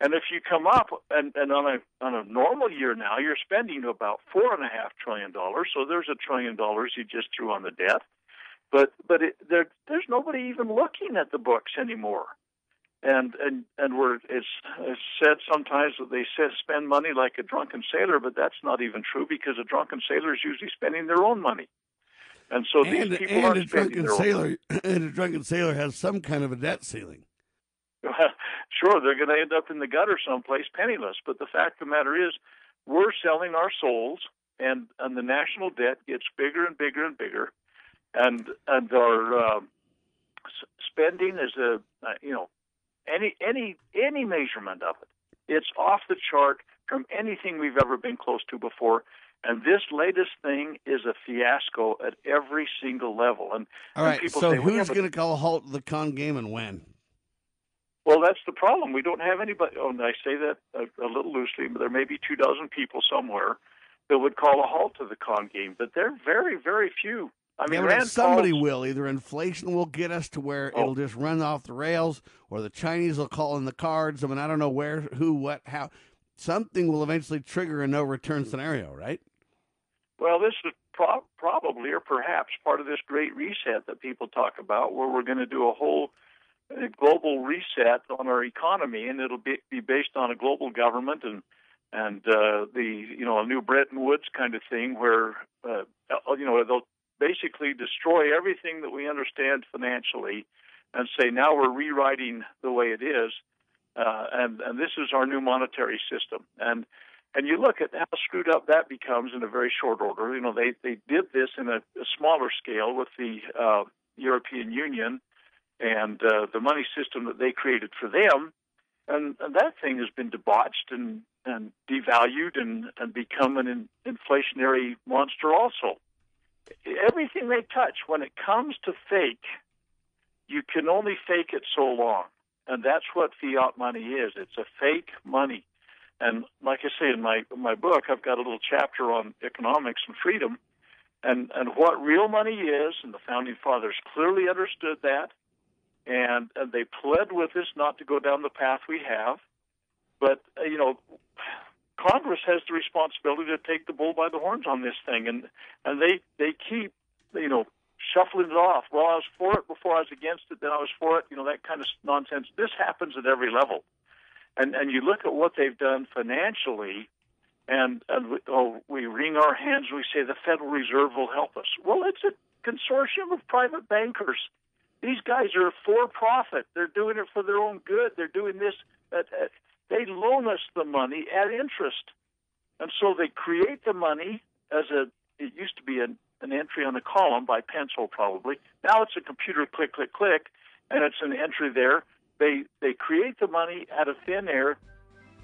and if you come up and, and on a on a normal year now, you're spending about four and a half trillion dollars. So there's a trillion dollars you just threw on the debt. But but it, there there's nobody even looking at the books anymore and and and we're it's, it's said sometimes that they say spend money like a drunken sailor, but that's not even true because a drunken sailor is usually spending their own money, and so and, these people and are a spending drunken sailor and a drunken sailor has some kind of a debt ceiling. Sure, they're going to end up in the gutter someplace penniless. But the fact of the matter is, we're selling our souls, and and the national debt gets bigger and bigger and bigger, and and our uh, spending is a uh, you know any any any measurement of it. It's off the chart from anything we've ever been close to before. And this latest thing is a fiasco at every single level. And, All and people so say, well, yeah, who's but- going to call a halt to the con game and when? Well, that's the problem. We don't have anybody. Oh, and I say that a, a little loosely, but there may be two dozen people somewhere that would call a halt to the con game, but they're very, very few. I mean, Yeah, somebody Paul's- will. Either inflation will get us to where Oh. it'll just run off the rails, or the Chinese will call in the cards. I mean, I don't know where, who, what, how. Something will eventually trigger a no return scenario, right? Well, this is pro- probably or perhaps part of this great reset that people talk about, where we're going to do a whole uh, global reset on our economy, and it'll be, be based on a global government and and uh, the you know a new Bretton Woods kind of thing, where uh, you know they'll basically destroy everything that we understand financially, and say now we're rewriting the way it is, uh, and and this is our new monetary system, and and you look at how screwed up that becomes in a very short order. You know, they they did this in a, a smaller scale with the uh, European Union and uh, the money system that they created for them, and, and that thing has been debauched and and devalued and and become an in, inflationary monster. Also, everything they touch, when it comes to fake, you can only fake it so long, and that's what fiat money is. It's a fake money. And like I say in my my book, I've got a little chapter on economics and freedom, and and what real money is. And the founding fathers clearly understood that, and and they pled with us not to go down the path we have. But uh, you know, Congress has the responsibility to take the bull by the horns on this thing, and and they they keep you know shuffling it off. Well, I was for it before I was against it, then I was for it. You know that kind of nonsense. This happens at every level and and you look at what they've done financially, and and we, oh, we wring our hands. We say the Federal Reserve will help us. Well, it's a consortium of private bankers. These guys are for profit. They're doing it for their own good. They're doing this. At, at, they loan us the money at interest, and so they create the money as a. It used to be an, an entry on a column by pencil, probably. Now it's a computer click, click, click, and it's an entry there they they create the money out of thin air,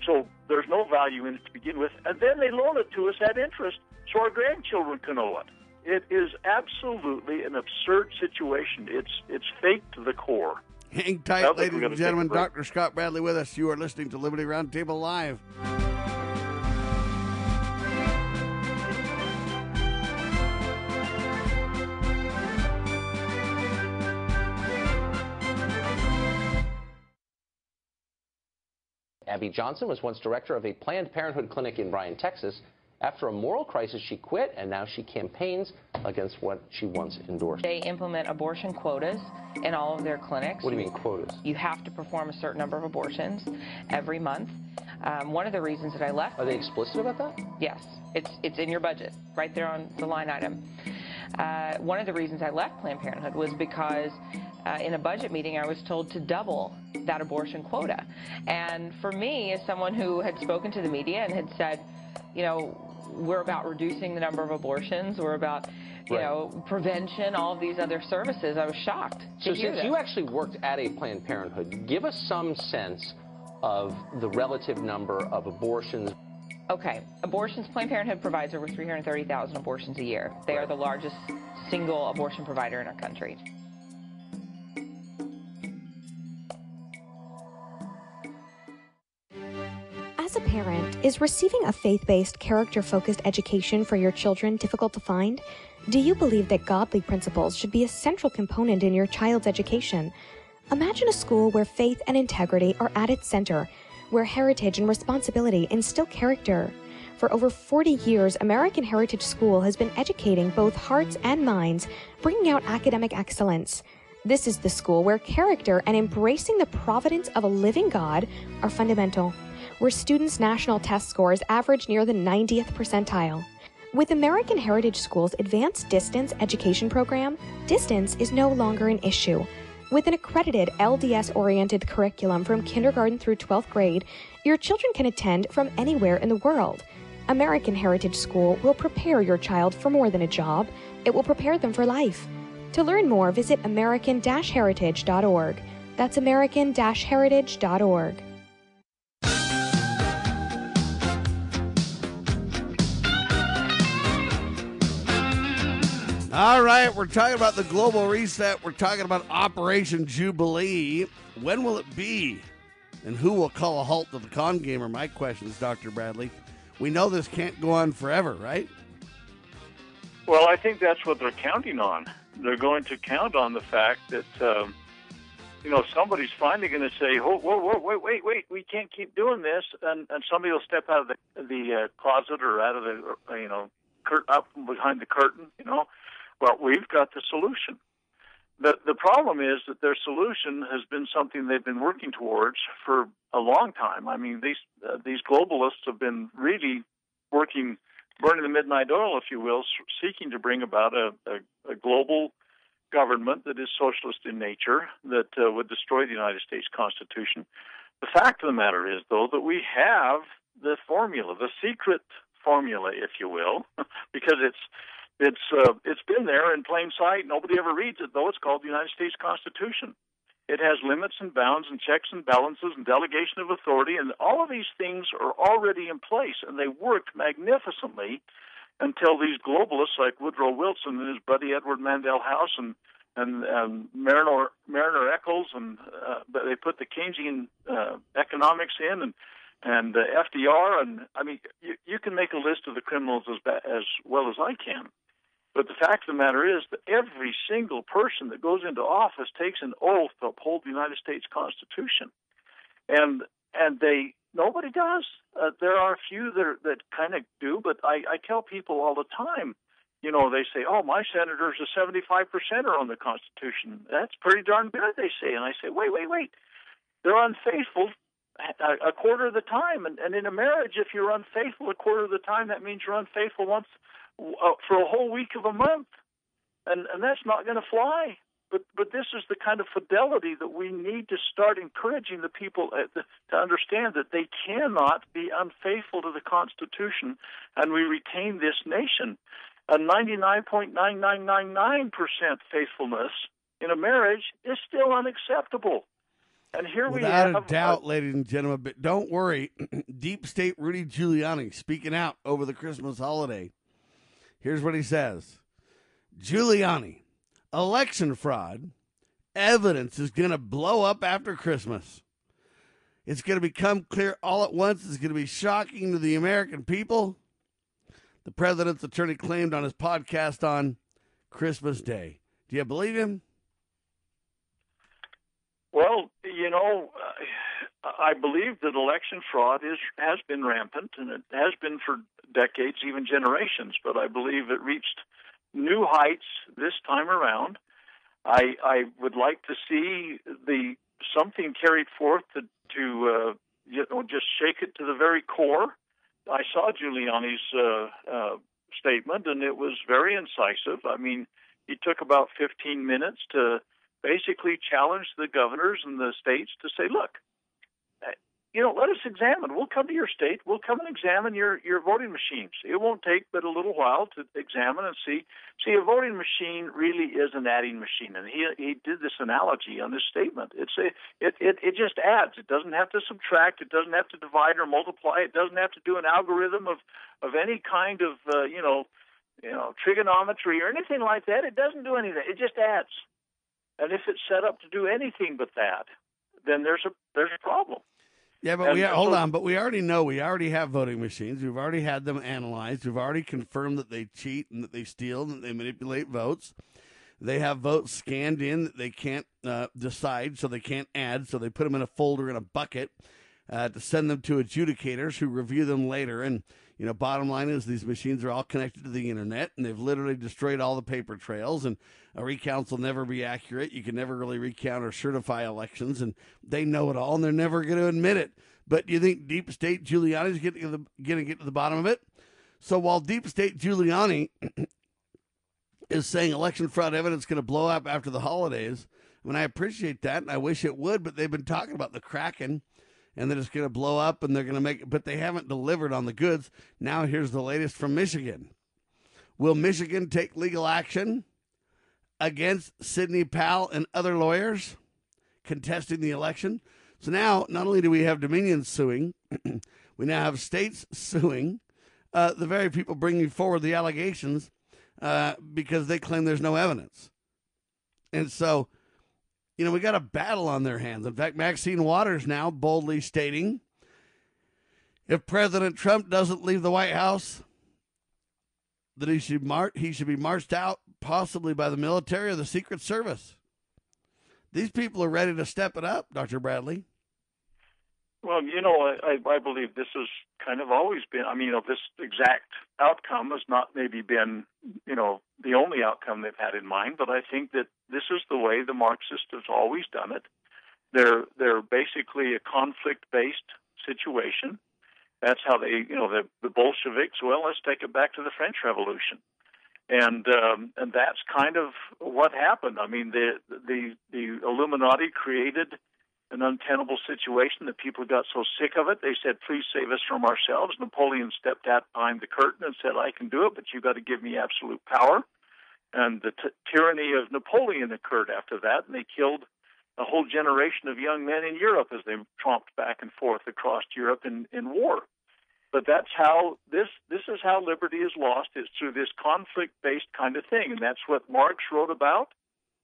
so there's no value in it to begin with, and then they loan it to us at interest, so our grandchildren can owe it. It is absolutely an absurd situation. It's it's fake to the core. Hang tight, ladies and gentlemen. Dr. Scott Bradley with us. You are listening to Liberty Roundtable Live. Abby Johnson was once director of a Planned Parenthood clinic in Bryan, Texas. After a moral crisis, she quit, and now she campaigns against what she once endorsed. They implement abortion quotas in all of their clinics. What do you mean quotas? You have to perform a certain number of abortions every month. Um, one of the reasons that I left. Are they explicit about that? Yes, it's it's in your budget, right there on the line item. Uh, one of the reasons I left Planned Parenthood was because uh, in a budget meeting I was told to double that abortion quota. And for me, as someone who had spoken to the media and had said, you know, we're about reducing the number of abortions, we're about, you Right. know, prevention, all of these other services, I was shocked So since this. you actually worked at a Planned Parenthood, give us some sense of the relative number of abortions. Okay, abortions, Planned Parenthood provides over 330,000 abortions a year. They are the largest single abortion provider in our country. As As a parent, is receiving a faith based, character focused education for your children difficult to find? Do you believe that godly principles should be a central component in your child's education? Imagine a school where faith and integrity are at its center, where heritage and responsibility instill character. For over 40 years, American Heritage School has been educating both hearts and minds, bringing out academic excellence. This is the school where character and embracing the providence of a living God are fundamental, where students' national test scores average near the 90th percentile. With American Heritage School's advanced distance education program, distance is no longer an issue. With an accredited LDS oriented curriculum from kindergarten through 12th grade, your children can attend from anywhere in the world. American Heritage School will prepare your child for more than a job, it will prepare them for life. To learn more, visit American Heritage.org. That's American Heritage.org. All right, we're talking about the global reset. We're talking about Operation Jubilee. When will it be? And who will call a halt to the con game? Are my questions, Dr. Bradley. We know this can't go on forever, right? Well, I think that's what they're counting on. They're going to count on the fact that, um, you know, somebody's finally going to say, whoa, whoa, whoa, wait, wait, wait, we can't keep doing this. And, and somebody will step out of the, the uh, closet or out of the, you know, cur- up behind the curtain, you know, well, we've got the solution. The, the problem is that their solution has been something they've been working towards for a long time. I mean, these uh, these globalists have been really working, burning the midnight oil, if you will, seeking to bring about a, a, a global government that is socialist in nature, that uh, would destroy the United States Constitution. The fact of the matter is, though, that we have the formula, the secret formula, if you will, because it's it's uh, it's been there in plain sight. Nobody ever reads it, though. It's called the United States Constitution. It has limits and bounds and checks and balances and delegation of authority, and all of these things are already in place, and they worked magnificently until these globalists like Woodrow Wilson and his buddy Edward Mandell House and and um, Marriner Marriner Eccles, and uh, they put the Keynesian uh, economics in, and and uh, FDR, and I mean, you, you can make a list of the criminals as ba- as well as I can. But the fact of the matter is that every single person that goes into office takes an oath to uphold the United States Constitution, and and they nobody does. Uh, there are a few that are, that kind of do, but I, I tell people all the time. You know, they say, "Oh, my senator's a 75 percenter on the Constitution. That's pretty darn good," they say, and I say, "Wait, wait, wait. They're unfaithful a, a quarter of the time. And, and in a marriage, if you're unfaithful a quarter of the time, that means you're unfaithful once Uh, for a whole week of a month, and and that's not going to fly. But but this is the kind of fidelity that we need to start encouraging the people uh, the, to understand that they cannot be unfaithful to the Constitution, and we retain this nation. A 99.9999% faithfulness in a marriage is still unacceptable. And here Without we have a doubt, ladies and gentlemen, but don't worry. Deep State Rudy Giuliani speaking out over the Christmas holiday. Here's what he says Giuliani, election fraud, evidence is going to blow up after Christmas. It's going to become clear all at once. It's going to be shocking to the American people. The president's attorney claimed on his podcast on Christmas Day. Do you believe him? Well, you know, uh, I believe that election fraud is has been rampant, and it has been for decades, even generations. But I believe it reached new heights this time around. I I would like to see the something carried forth to to uh, you know just shake it to the very core. I saw Giuliani's uh, uh, statement, and it was very incisive. I mean, he took about 15 minutes to basically challenge the governors and the states to say, look, you know, let us examine. We'll come to your state. We'll come and examine your, your voting machines. It won't take but a little while to examine and see. See, a voting machine really is an adding machine, and he he did this analogy on this statement. It's a, it it it just adds. It doesn't have to subtract. It doesn't have to divide or multiply. It doesn't have to do an algorithm of of any kind of uh, you know you know trigonometry or anything like that. It doesn't do anything. It just adds. And if it's set up to do anything but that, then there's a there's a problem. Yeah, but And we hold on. But we already know we already have voting machines. We've already had them analyzed. We've already confirmed that they cheat and that they steal and that they manipulate votes. They have votes scanned in that they can't uh, decide, so they can't add. So they put them in a folder in a bucket uh, to send them to adjudicators who review them later. And you know, bottom line is these machines are all connected to the internet, and they've literally destroyed all the paper trails. And a recount will never be accurate. You can never really recount or certify elections, and they know it all, and they're never going to admit it. But do you think deep state Giuliani is going to get to the bottom of it? So while deep state Giuliani is saying election fraud evidence going to blow up after the holidays. I mean, I appreciate that, and I wish it would, but they've been talking about the Kraken and that it's going to blow up and they're going to make it, but they haven't delivered on the goods. Now, here's the latest from Michigan. Will Michigan take legal action against Sidney Powell and other lawyers contesting the election? So now, not only do we have Dominion suing, we now have states suing uh, the very people bringing forward the allegations uh, because they claim there's no evidence. And so, you know, we got a battle on their hands. In fact, Maxine Waters now boldly stating if President Trump doesn't leave the White House, that he should mar- he should be marched out, possibly by the military or the Secret Service. These people are ready to step it up, Dr. Bradley. Well, you know, I, I believe this has kind of always been. I mean, you know, this exact outcome has not maybe been, you know, the only outcome they've had in mind, but I think that this is the way the Marxists have always done it. They're they're basically a conflict-based situation. That's how they, you know, the, the Bolsheviks. Well, let's take it back to the French Revolution, and um, and that's kind of what happened. I mean, the the the Illuminati created an untenable situation that people got so sick of it. They said please save us from ourselves. Napoleon stepped out behind the curtain and said i can do it but you've got to give me absolute power. And the t- tyranny of napoleon occurred after that and they killed a whole generation of young men in europe as they tromped back and forth across europe in, in war. But that's how this this is how liberty is lost is through this conflict based kind of thing and that's what marx wrote about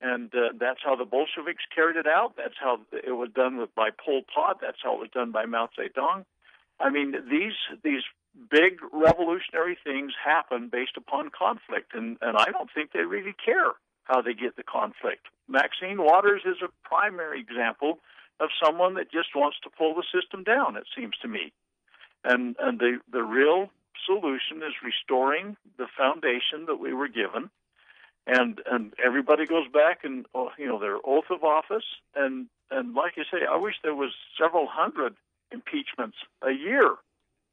and uh, that's how the Bolsheviks carried it out. That's how it was done by Pol Pot. That's how it was done by Mao Zedong. I mean, these these big revolutionary things happen based upon conflict, and and I don't think they really care how they get the conflict. Maxine Waters is a primary example of someone that just wants to pull the system down. It seems to me, and and the the real solution is restoring the foundation that we were given and and everybody goes back and oh, you know their oath of office and and like you say, I wish there was several hundred impeachments a year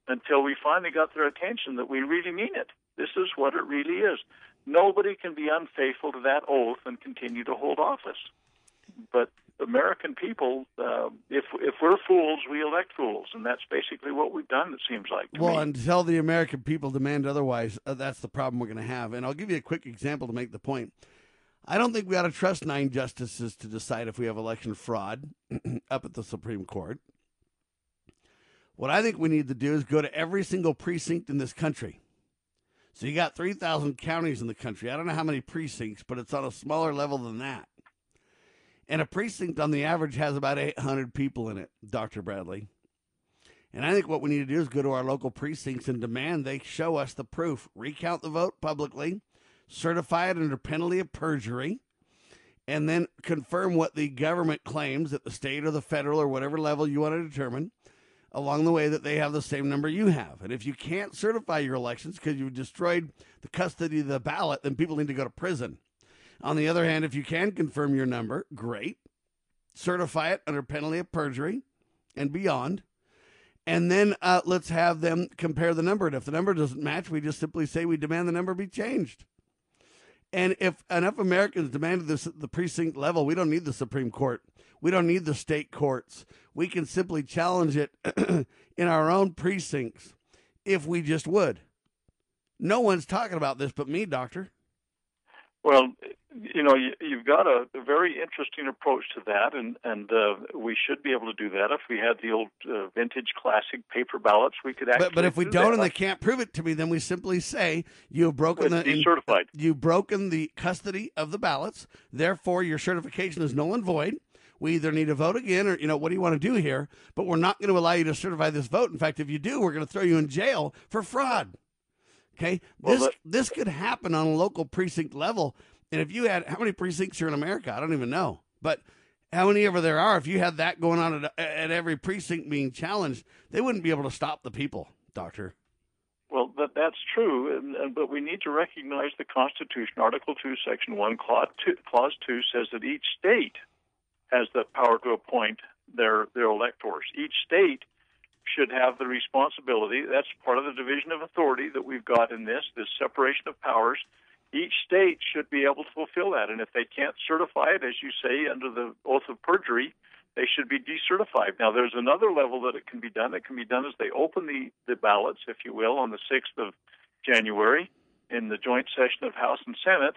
until we finally got their attention that we really mean it. This is what it really is. Nobody can be unfaithful to that oath and continue to hold office. But American people, uh, if if we're fools, we elect fools, and that's basically what we've done. It seems like. To Well, me. until the American people demand otherwise, uh, that's the problem we're going to have. And I'll give you a quick example to make the point. I don't think we ought to trust nine justices to decide if we have election fraud up at the Supreme Court. What I think we need to do is go to every single precinct in this country. So you got 3,000 counties in the country. I don't know how many precincts, but it's on a smaller level than that. And a precinct on the average has about 800 people in it, Dr. Bradley. And I think what we need to do is go to our local precincts and demand they show us the proof, recount the vote publicly, certify it under penalty of perjury, and then confirm what the government claims at the state or the federal or whatever level you want to determine along the way that they have the same number you have. And if you can't certify your elections because you've destroyed the custody of the ballot, then people need to go to prison. On the other hand, if you can confirm your number, great. Certify it under penalty of perjury and beyond. And then uh, let's have them compare the number. And if the number doesn't match, we just simply say we demand the number be changed. And if enough Americans demanded this at the precinct level, we don't need the Supreme Court. We don't need the state courts. We can simply challenge it in our own precincts if we just would. No one's talking about this but me, Doctor. Well, you know, you, you've got a, a very interesting approach to that, and and uh, we should be able to do that if we had the old uh, vintage classic paper ballots. We could actually. But, but if we do don't that. and they can't prove it to me, then we simply say you have broken It's the decertified. you've broken the custody of the ballots. Therefore, your certification is null and void. We either need to vote again or, you know, what do you want to do here? But we're not going to allow you to certify this vote. In fact, if you do, we're going to throw you in jail for fraud. Okay? Well, this but- this could happen on a local precinct level. And if you had how many precincts are in America? I don't even know. But how many ever there are, if you had that going on at, at every precinct being challenged, they wouldn't be able to stop the people, Doctor. Well, that that's true, and, and, but we need to recognize the Constitution. Article Two, Section One, Clause Two, Clause Two says that each state has the power to appoint their their electors. Each state should have the responsibility. That's part of the division of authority that we've got in this this separation of powers. Each state should be able to fulfill that, and if they can't certify it, as you say, under the oath of perjury, they should be decertified. Now, there's another level that it can be done. It can be done as they open the, the ballots, if you will, on the 6th of January in the joint session of House and Senate.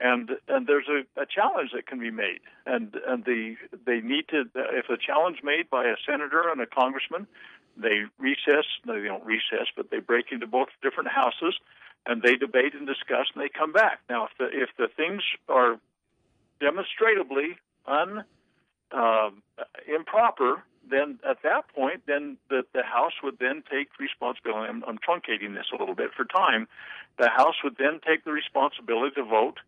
And and there's a, a challenge that can be made, and and the they need to if a challenge made by a senator and a congressman, they recess. No, they don't recess, but they break into both different houses, and they debate and discuss, and they come back. Now, if the if the things are demonstrably un uh, improper, then at that point, then the, the House would then take responsibility. I'm, I'm truncating this a little bit for time. The House would then take the responsibility to vote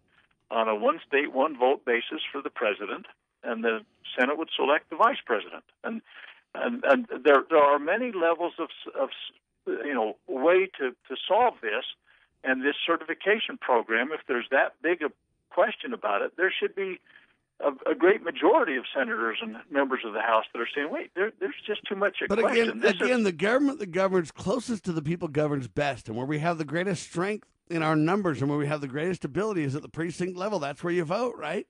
on a one state, one vote basis for the president, and the Senate would select the vice president. And and, and there there are many levels of of you know way to to solve this. And this certification program, if there's that big a question about it, there should be a, a, great majority of senators and members of the House that are saying, "Wait, there, there's just too much But again, This again, is, the government that governs closest to the people governs best, and where we have the greatest strength in our numbers and where we have the greatest ability is at the precinct level. That's where you vote, right?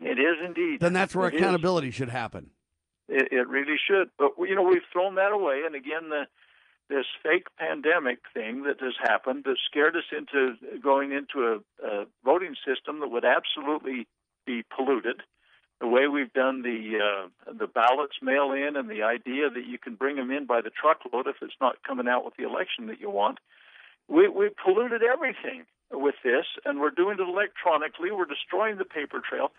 it is indeed. Then that's where It is. accountability should happen. It, it really should. But you know, we've thrown that away, and again, the this fake pandemic thing that has happened that scared us into going into a, a voting system that would absolutely be polluted. The way we've done the uh, the ballots mail in, and the idea that you can bring them in by the truckload if it's not coming out with the election that you want, we we polluted everything with this, and we're doing it electronically. We're destroying the paper trail.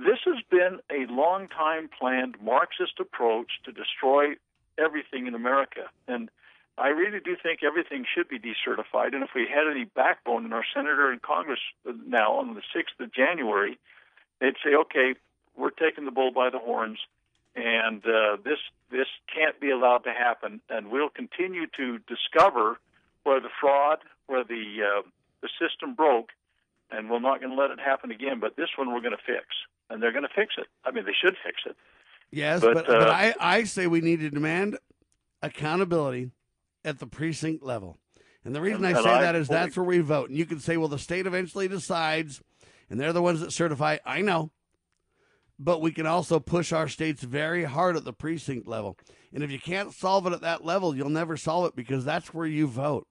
This has been a long time planned Marxist approach to destroy everything in America, and I really do think everything should be decertified. And if we had any backbone in our senator and Congress now on the 6th of January, they'd say, okay, we're taking the bull by the horns, and uh, this this can't be allowed to happen. And we'll continue to discover where the fraud, where the uh, the system broke, and we're not going to let it happen again. But this one we're going to fix, and they're going to fix it. I mean, they should fix it. Yes, But, but, but, uh, I, I say we need to demand accountability at the precinct level. And the reason And- I say I that is that's where we vote. And you can say, well, the state eventually decides, and they're the ones that certify. I know. But we can also push our states very hard at the precinct level. And if you can't solve it at that level, you'll never solve it because that's where you vote.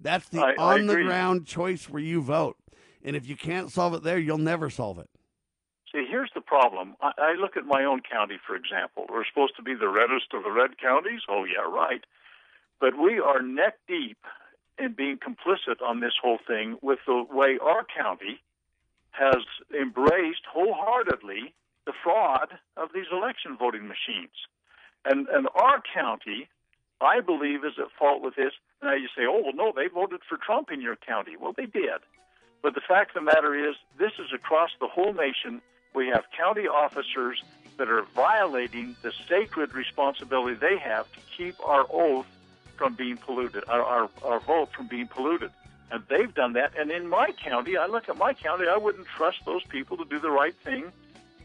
That's the I- I on-the-ground choice where you vote. And if you can't solve it there, you'll never solve it. See, here's the problem. I, I look at my own county, for example. We're supposed to be the reddest of the red counties. Oh, yeah, right. But we are neck deep in being complicit on this whole thing with the way our county has embraced wholeheartedly the fraud of these election voting machines. And, and our county, I believe, is at fault with this. Now you say, oh, well, no, they voted for Trump in your county. Well, they did. But the fact of the matter is, this is across the whole nation. We have county officers that are violating the sacred responsibility they have to keep our oath from being polluted, our, our, our vote from being polluted. And they've done that. And in my county, I look at my county, I wouldn't trust those people to do the right thing.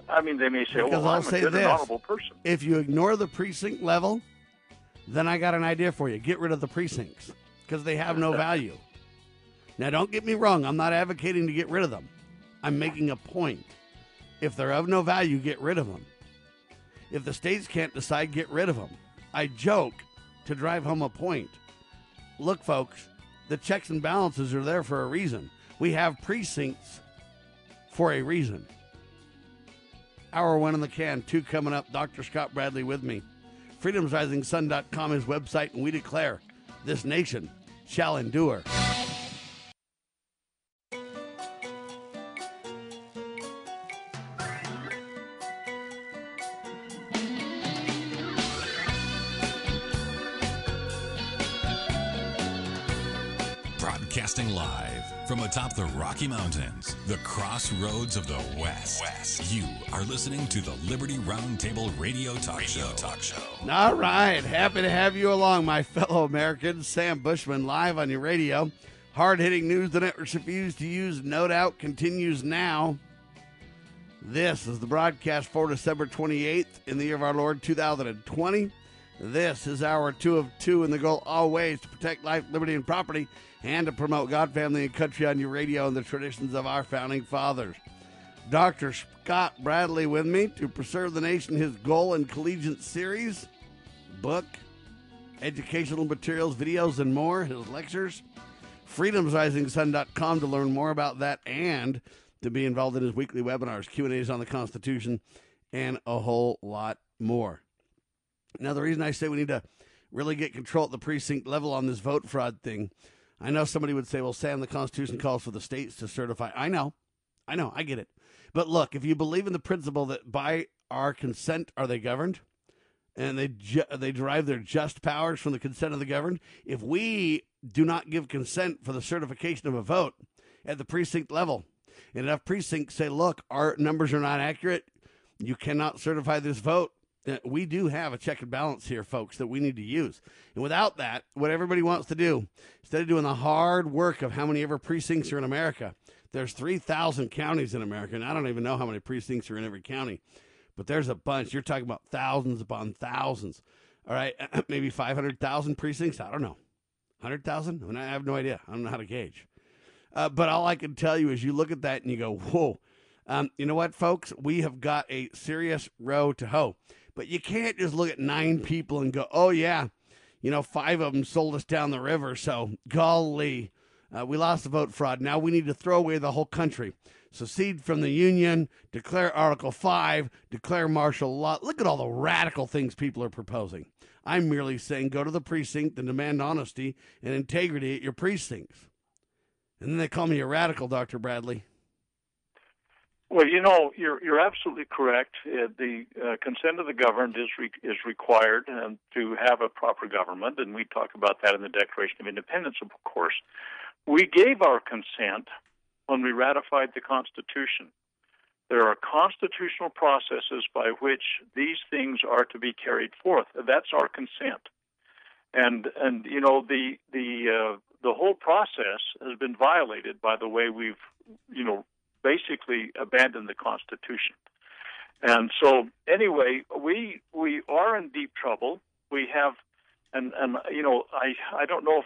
I mean, they may say, Because oh, I'll I'm a say good this. and honorable person. If you ignore the precinct level, then I got an idea for you. Get rid of the precincts because they have no value. Now, don't get me wrong. I'm not advocating to get rid of them. I'm making a point. If they're of no value, get rid of them. If the states can't decide, get rid of them. I joke to drive home a point. Look, folks, the checks and balances are there for a reason. We have precincts for a reason. Hour one in the can, two coming up. Dr. Scott Bradley with me. FreedomsRisingSun.com is website, and we declare this nation shall endure. Broadcasting live from atop the Rocky Mountains, the crossroads of the West. West. You are listening to the Liberty Roundtable Radio Talk Show. Talk Show. All right. Happy to have you along, my fellow Americans. Sam Bushman live on your radio. Hard hitting news the networks refuse to use, no doubt, continues now. This is the broadcast for December 28th in the year of our Lord 2020. This is our two of two, and the goal always to protect life, liberty, and property, and to promote God, family, and country on your radio and the traditions of our founding fathers. Dr. Scott Bradley with me to preserve the nation, his goal and collegiate series, book, educational materials, videos, and more, his lectures. FreedomsRisingSun.com to learn more about that and to be involved in his weekly webinars, Q&As on the Constitution, and a whole lot more. Now, the reason I say we need to really get control at the precinct level on this vote fraud thing, I know somebody would say, well, Sam, the Constitution calls for the states to certify. I know. I know. I get it. But look, if you believe in the principle that by our consent are they governed, and they ju- they derive their just powers from the consent of the governed, if we do not give consent for the certification of a vote at the precinct level, and enough precincts say, look, our numbers are not accurate, you cannot certify this vote. Uh, We do have a check and balance here, folks, that we need to use. And without that, what everybody wants to do, instead of doing the hard work of how many ever precincts are in America, there's 3,000 counties in America, and I don't even know how many precincts are in every county, but there's a bunch. You're talking about thousands upon thousands. All right, maybe 500,000 precincts? I don't know. 100,000? I, mean, I have no idea. I don't know how to gauge. Uh, but all I can tell you is you look at that and you go, whoa. Um, you know what, folks? We have got a serious row to hoe. But you can't just look at nine people and go, oh, yeah, you know, five of them sold us down the river. So, golly, uh, we lost the vote fraud. Now we need to throw away the whole country. Secede from the Union, declare Article 5, declare martial law. Look at all the radical things people are proposing. I'm merely saying go to the precinct and demand honesty and integrity at your precincts. And then they call me a radical, Dr. Bradley. Well, you know, you're you're absolutely correct. Uh, the uh, consent of the governed is re- is required um, to have a proper government, and we talk about that in the Declaration of Independence, of course. We gave our consent when we ratified the Constitution. There are constitutional processes by which these things are to be carried forth. That's our consent, and and you know the the uh, the whole process has been violated by the way we've you know basically abandoned the Constitution. And so, anyway, we we are in deep trouble. We have, and and you know, I I don't know if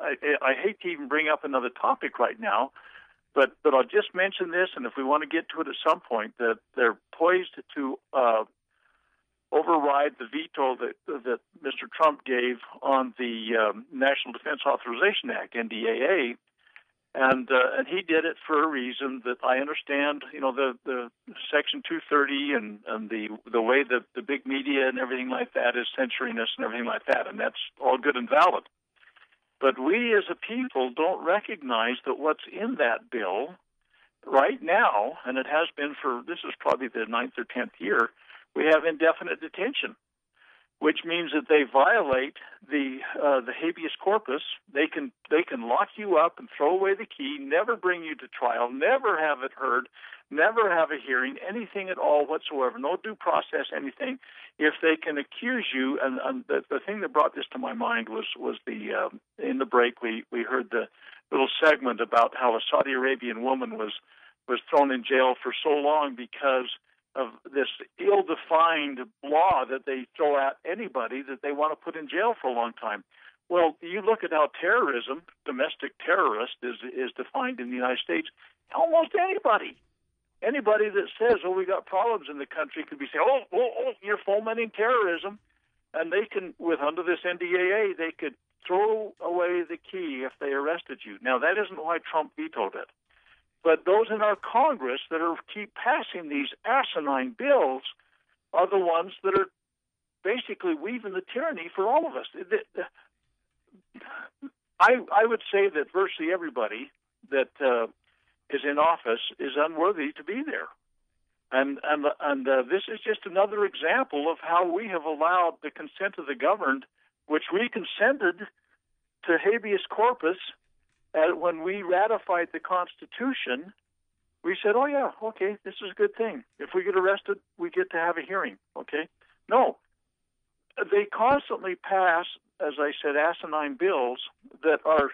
I, I hate to even bring up another topic right now, but but I'll just mention this, and if we want to get to it at some point, that they're poised to uh, override the veto that that Mr. Trump gave on the um, National Defense Authorization Act (NDAA), and uh, and he did it for a reason that I understand. You know the the Section 230 and and the the way that the big media and everything like that is censoring us and everything like that, and that's all good and valid. But we as a people don't recognize that what's in that bill right now, and it has been for this is probably the ninth or tenth year, we have indefinite detention which means that they violate the uh, the habeas corpus. They can they can lock you up and throw away the key, never bring you to trial, never have it heard, never have a hearing, anything at all whatsoever, no due process, anything. If they can accuse you, and, and the the thing that brought this to my mind was was the um, in the break we we heard the little segment about how a Saudi Arabian woman was was thrown in jail for so long because of this ill-defined law that they throw at anybody that they want to put in jail for a long time. Well, you look at how terrorism, domestic terrorist, is is defined in the United States. Almost anybody, anybody that says, "Oh, we got problems in the country," could be saying, "Oh, oh, oh, you're fomenting terrorism," and they can, with under this NDAA, they could throw away the key if they arrested you. Now, that isn't why Trump vetoed it. But those in our Congress that are keep passing these asinine bills are the ones that are basically weaving the tyranny for all of us. I I would say that virtually everybody that uh, is in office is unworthy to be there, and and and uh, this is just another example of how we have allowed the consent of the governed, which we consented to habeas corpus when we ratified the Constitution, we said, "Oh yeah, okay, this is a good thing. If we get arrested, we get to have a hearing." Okay, no, they constantly pass, as I said, asinine bills that are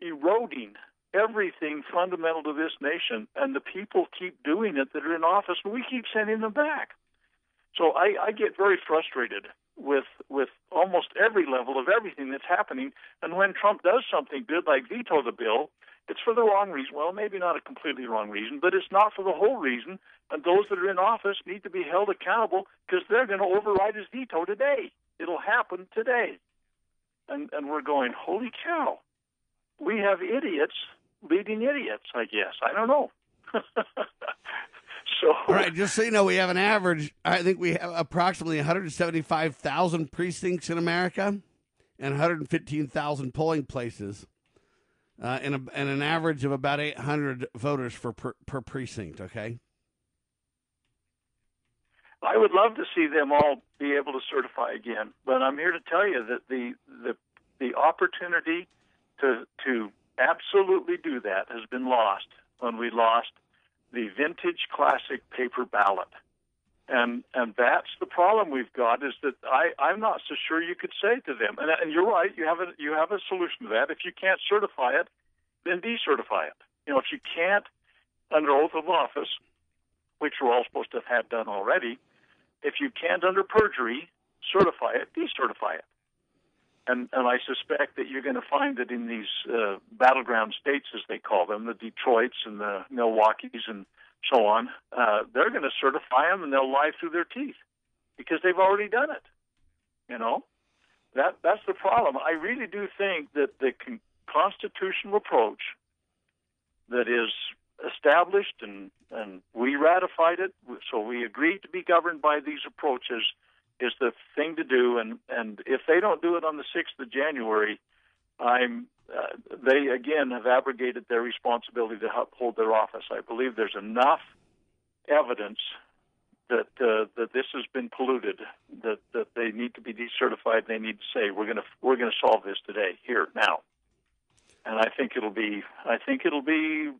eroding everything fundamental to this nation, and the people keep doing it that are in office, and we keep sending them back. So I, I get very frustrated with with almost every level of everything that's happening. And when Trump does something good, like veto the bill, it's for the wrong reason. Well, maybe not a completely wrong reason, but it's not for the whole reason. And those that are in office need to be held accountable because they're going to override his veto today. It'll happen today. And and we're going, holy cow, we have idiots leading idiots. I guess I don't know. so All right, just so you know, we have an average. I think we have approximately 175,000 precincts in America and 115,000 polling places, uh, and, a, and an average of about 800 voters for per, per precinct. Okay. I would love to see them all be able to certify again, but I'm here to tell you that the the the opportunity to to absolutely do that has been lost when we lost the vintage classic paper ballot. And and that's the problem we've got is that I I'm not so sure you could say to them. And and you're right you have a you have a solution to that. If you can't certify it then decertify it. You know if you can't under oath of office which we're all supposed to have done already if you can't under perjury certify it decertify it and and I suspect that you're going to find that in these uh, battleground states, as they call them, the Detroits and the Milwaukee's and so on, uh, they're going to certify them and they'll lie through their teeth because they've already done it. You know, that that's the problem. I really do think that the con- constitutional approach that is established and and we ratified it, so we agreed to be governed by these approaches is the thing to do. And and if they don't do it on the sixth of January, I'm uh, they again have abrogated their responsibility to uphold their office. I believe there's enough evidence that uh, that this has been polluted, that that they need to be decertified. They need to say we're going to we're going to solve this today, here, now. And I think it'll be I think it'll be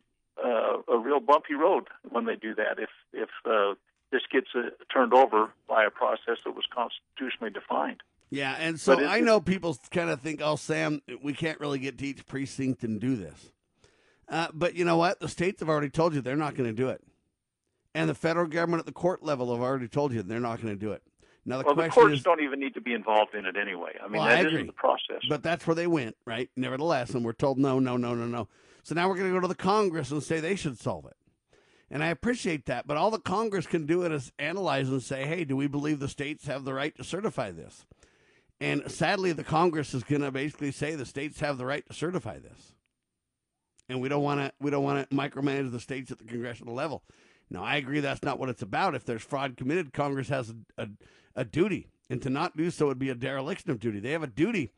uh, a real bumpy road when they do that. If if uh, this gets uh, turned over by a process that was constitutionally defined. Yeah, and so I know people kind of think, "Oh, Sam, we can't really get to each precinct and do this." Uh, but you know what? The states have already told you they're not going to do it, and the federal government at the court level have already told you they're not going to do it. Now the well, the courts is, don't even need to be involved in it anyway. I mean, Well, that I isn't the process. But that's where they went, right? Nevertheless, and we're told no, no, no, no, no. So now we're going to go to the Congress and say they should solve it. And I appreciate that, but all the Congress can do is analyze and say, "Hey, do we believe the states have the right to certify this?" And sadly, the Congress is going to basically say the states have the right to certify this, and we don't want to we don't want to micromanage the states at the congressional level. Now, I agree that's not what it's about. If there's fraud committed, Congress has a, a, a duty, and to not do so would be a dereliction of duty. They have a duty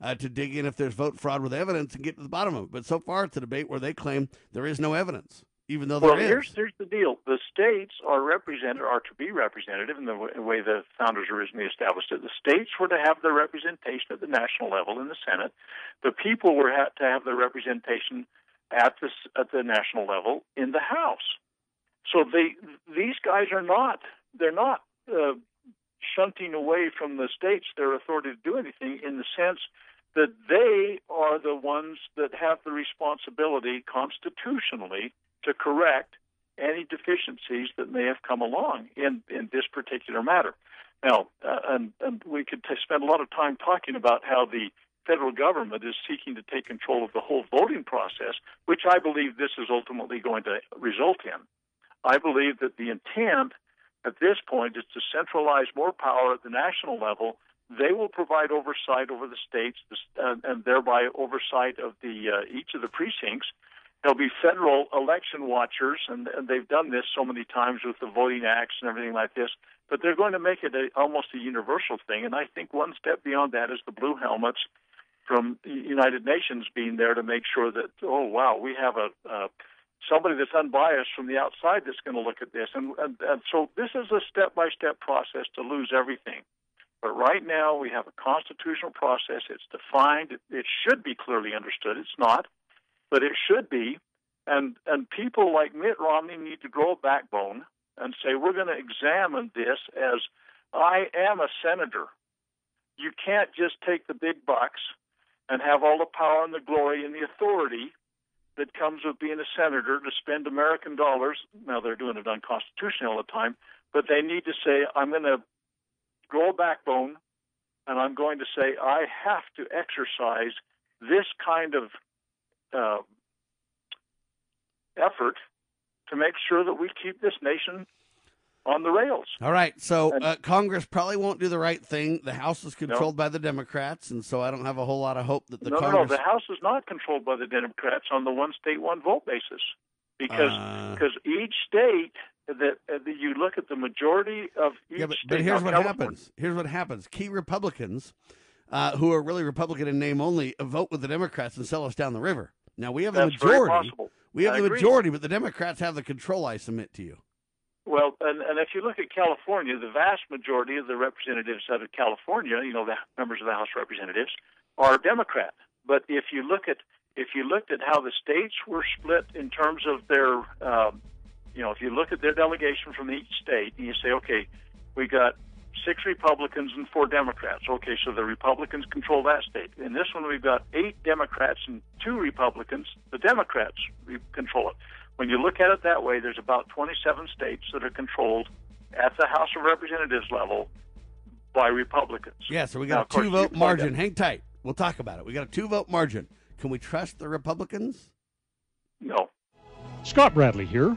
uh, to dig in if there's vote fraud with evidence and get to the bottom of it. But so far, it's a debate where they claim there is no evidence, even though well, here's here's the deal: the states are represented, are to be representative in the w- way the founders originally established it. The states were to have their representation at the national level in the Senate. The people were ha- to have their representation at the at the national level in the House. So they these guys are not they're not uh, shunting away from the states their authority to do anything in the sense that they are the ones that have the responsibility constitutionally to correct any deficiencies that may have come along in, in this particular matter. Now, uh, and, and we could t- spend a lot of time talking about how the federal government is seeking to take control of the whole voting process, which I believe this is ultimately going to result in. I believe that the intent at this point is to centralize more power at the national level. They will provide oversight over the states uh, and thereby oversight of the uh, each of the precincts. There'll be federal election watchers, and, they've done this so many times with the voting acts and everything like this. But they're going to make it a, almost a universal thing. And I think one step beyond that is the blue helmets from the United Nations being there to make sure that oh wow we have a uh, somebody that's unbiased from the outside that's going to look at this and, and and so this is a step by step process to lose everything but right now we have a constitutional process it's defined it should be clearly understood it's not but it should be. And and people like Mitt Romney need to grow a backbone and say we're going to examine this as I am a senator. You can't just take the big bucks and have all the power and the glory and the authority that comes with being a senator to spend American dollars. Now they're doing it unconstitutionally all the time, but they need to say, I'm going to grow a backbone and I'm going to say, I have to exercise this kind of uh, effort to make sure that we keep this nation on the rails. All right. So uh, Congress probably won't do the right thing. The House is controlled No. by the Democrats, and so I don't have a whole lot of hope that the no, no, Congress. no. The House is not controlled by the Democrats on the one state, one vote basis, because Uh. because each state that, uh, that you look at the majority of each Yeah, but, state. but here's what California- happens. Here's what happens. Key Republicans, uh, who are really Republican in name only, vote with the Democrats and sell us down the river. Now we have the That's very majority. We have I the agree. majority, but the Democrats have the control. I submit to you. Well, and, and if you look at California, the vast majority of the representatives out of California, you know, the members of the House of Representatives, are Democrat. But if you look at if you looked at how the states were split in terms of their, um, you know, if you look at their delegation from each state, and you say, okay, we got six Republicans and four Democrats. Okay, so the Republicans control that state. In this one, we've got eight Democrats and two Republicans. The Democrats control it. When you look at it that way, there's about 27 states that are controlled at the House of Representatives level by Republicans. Yeah, so we got of a two you vote margin. Hang tight. We'll talk about it. We got a two vote margin. Can we trust the Republicans? No. Scott Bradley here.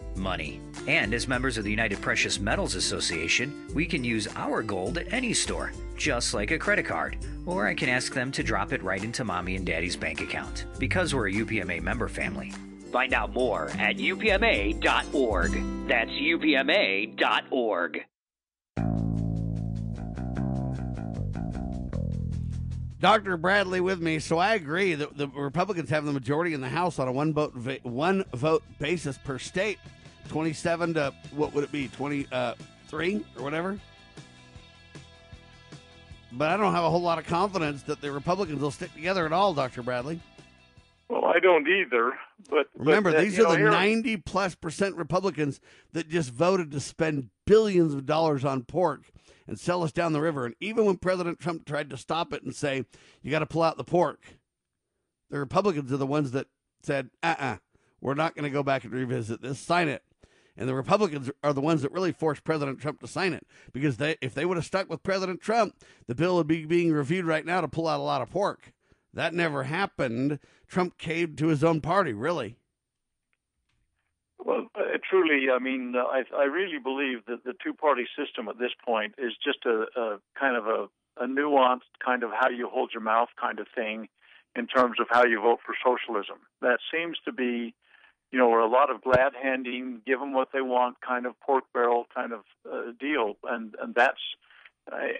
money. And as members of the United Precious Metals Association, we can use our gold at any store, just like a credit card. Or I can ask them to drop it right into mommy and daddy's bank account, because we're a UPMA member family. Find out more at upma.org. That's upma.org. Dr. Bradley with me, so I agree that the Republicans have the majority in the House on a one vote one vote basis per state, twenty seven to what would it be twenty three or whatever. But I don't have a whole lot of confidence that the Republicans will stick together at all, Dr. Bradley. Well, I don't either. But Remember, but, uh, these are know, the here- ninety plus percent Republicans that just voted to spend billions of dollars on pork and sell us down the river. And even when President Trump tried to stop it and say, you got to pull out the pork, the Republicans are the ones that said, uh uh-uh, uh, we are not going to go back and revisit this, sign it. And the Republicans are the ones that really forced President Trump to sign it because they, if they would have stuck with President Trump, the bill would be being reviewed right now to pull out a lot of pork. That never happened. Trump caved to his own party, really. Well, uh, truly, I mean, uh, I, I really believe that the two-party system at this point is just a, a kind of a, a nuanced kind of how you hold your mouth kind of thing in terms of how you vote for socialism. That seems to be you know, or a lot of glad handing, give them what they want, kind of pork barrel kind of uh, deal, and and that's I,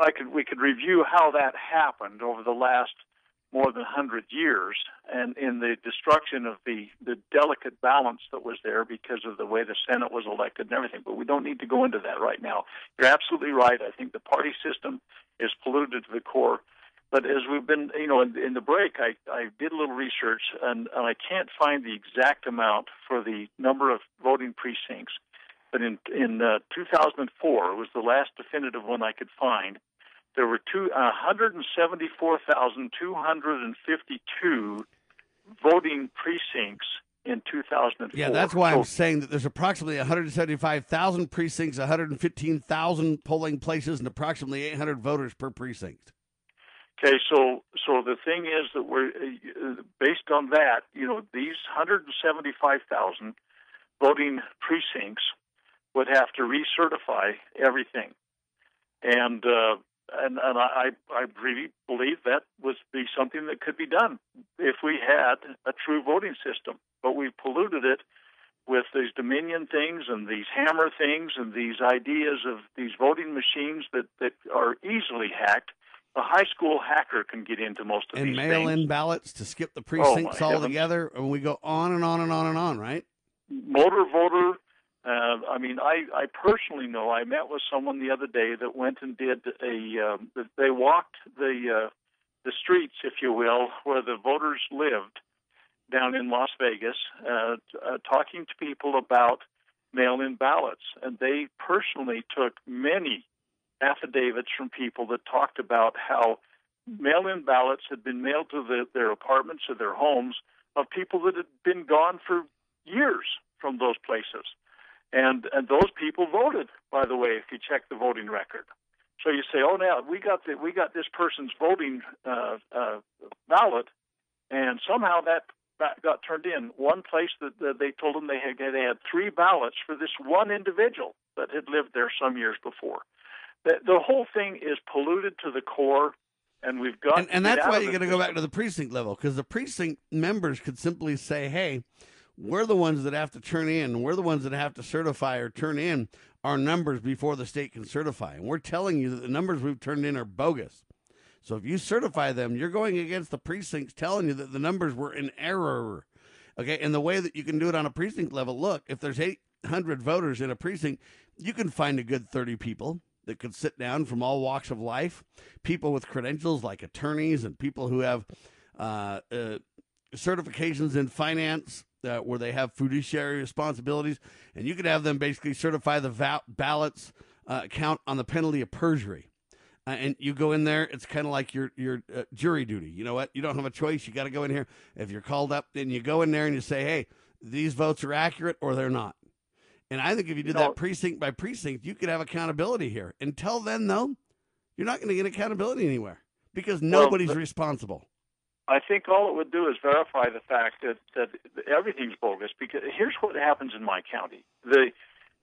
I could we could review how that happened over the last more than 100 years and in the destruction of the, the delicate balance that was there because of the way the Senate was elected and everything. But we don't need to go into that right now. You're absolutely right. I think the party system is polluted to the core. But as we've been, you know, in, in the break, I, I did a little research and, and I can't find the exact amount for the number of voting precincts. But in in uh, 2004, it was the last definitive one I could find there were two, uh, 174,252 voting precincts in 2004. Yeah, that's why so, I'm saying that there's approximately 175,000 precincts, 115,000 polling places, and approximately 800 voters per precinct. Okay, so so the thing is that we're uh, based on that. You know, these 175,000 voting precincts would have to recertify everything, and uh, and and I I really believe that would be something that could be done if we had a true voting system. But we've polluted it with these Dominion things and these hammer things and these ideas of these voting machines that that are easily hacked. A high school hacker can get into most of and these mail-in ballots to skip the Oh, precincts my altogether, and we go on and on and on and on, right? motor voter. Uh, I mean, I, I personally know. I met with someone the other day that went and did a. Um, they walked the uh, the streets, if you will, where the voters lived down in Las Vegas, uh, uh, talking to people about mail-in ballots, and they personally took many affidavits from people that talked about how mail-in ballots had been mailed to the, their apartments or their homes of people that had been gone for years from those places. And and those people voted, by the way, if you check the voting record. So you say, oh, now we got the, we got this person's voting uh, uh, ballot, and somehow that, that got turned in. One place that, that they told them they had they had three ballots for this one individual that had lived there some years before. The, the whole thing is polluted to the core, and we've got And, and that's why you're going to go back to the precinct level because the precinct members could simply say, "Hey, we're the ones that have to turn in. We're the ones that have to certify or turn in our numbers before the state can certify. And we're telling you that the numbers we've turned in are bogus. So if you certify them, you're going against the precincts telling you that the numbers were in error. Okay, and the way that you can do it on a precinct level, look, if there's 800 voters in a precinct, you can find a good 30 people that could sit down from all walks of life, people with credentials like attorneys and people who have uh, uh, certifications in finance uh, where they have fiduciary responsibilities, and you could have them basically certify the va- ballots uh, count on the penalty of perjury. Uh, and you go in there, it's kind of like your your uh, jury duty. You know what? You don't have a choice. You got to go in here. If you're called up, then you go in there and you say, "Hey, these votes are accurate or they're not." And I think if you did that precinct by precinct, you could have accountability here. Until then, though, you're not going to get accountability anywhere because Well, nobody's the- responsible. I think all it would do is verify the fact that, that everything's bogus. Because here's what happens in my county: the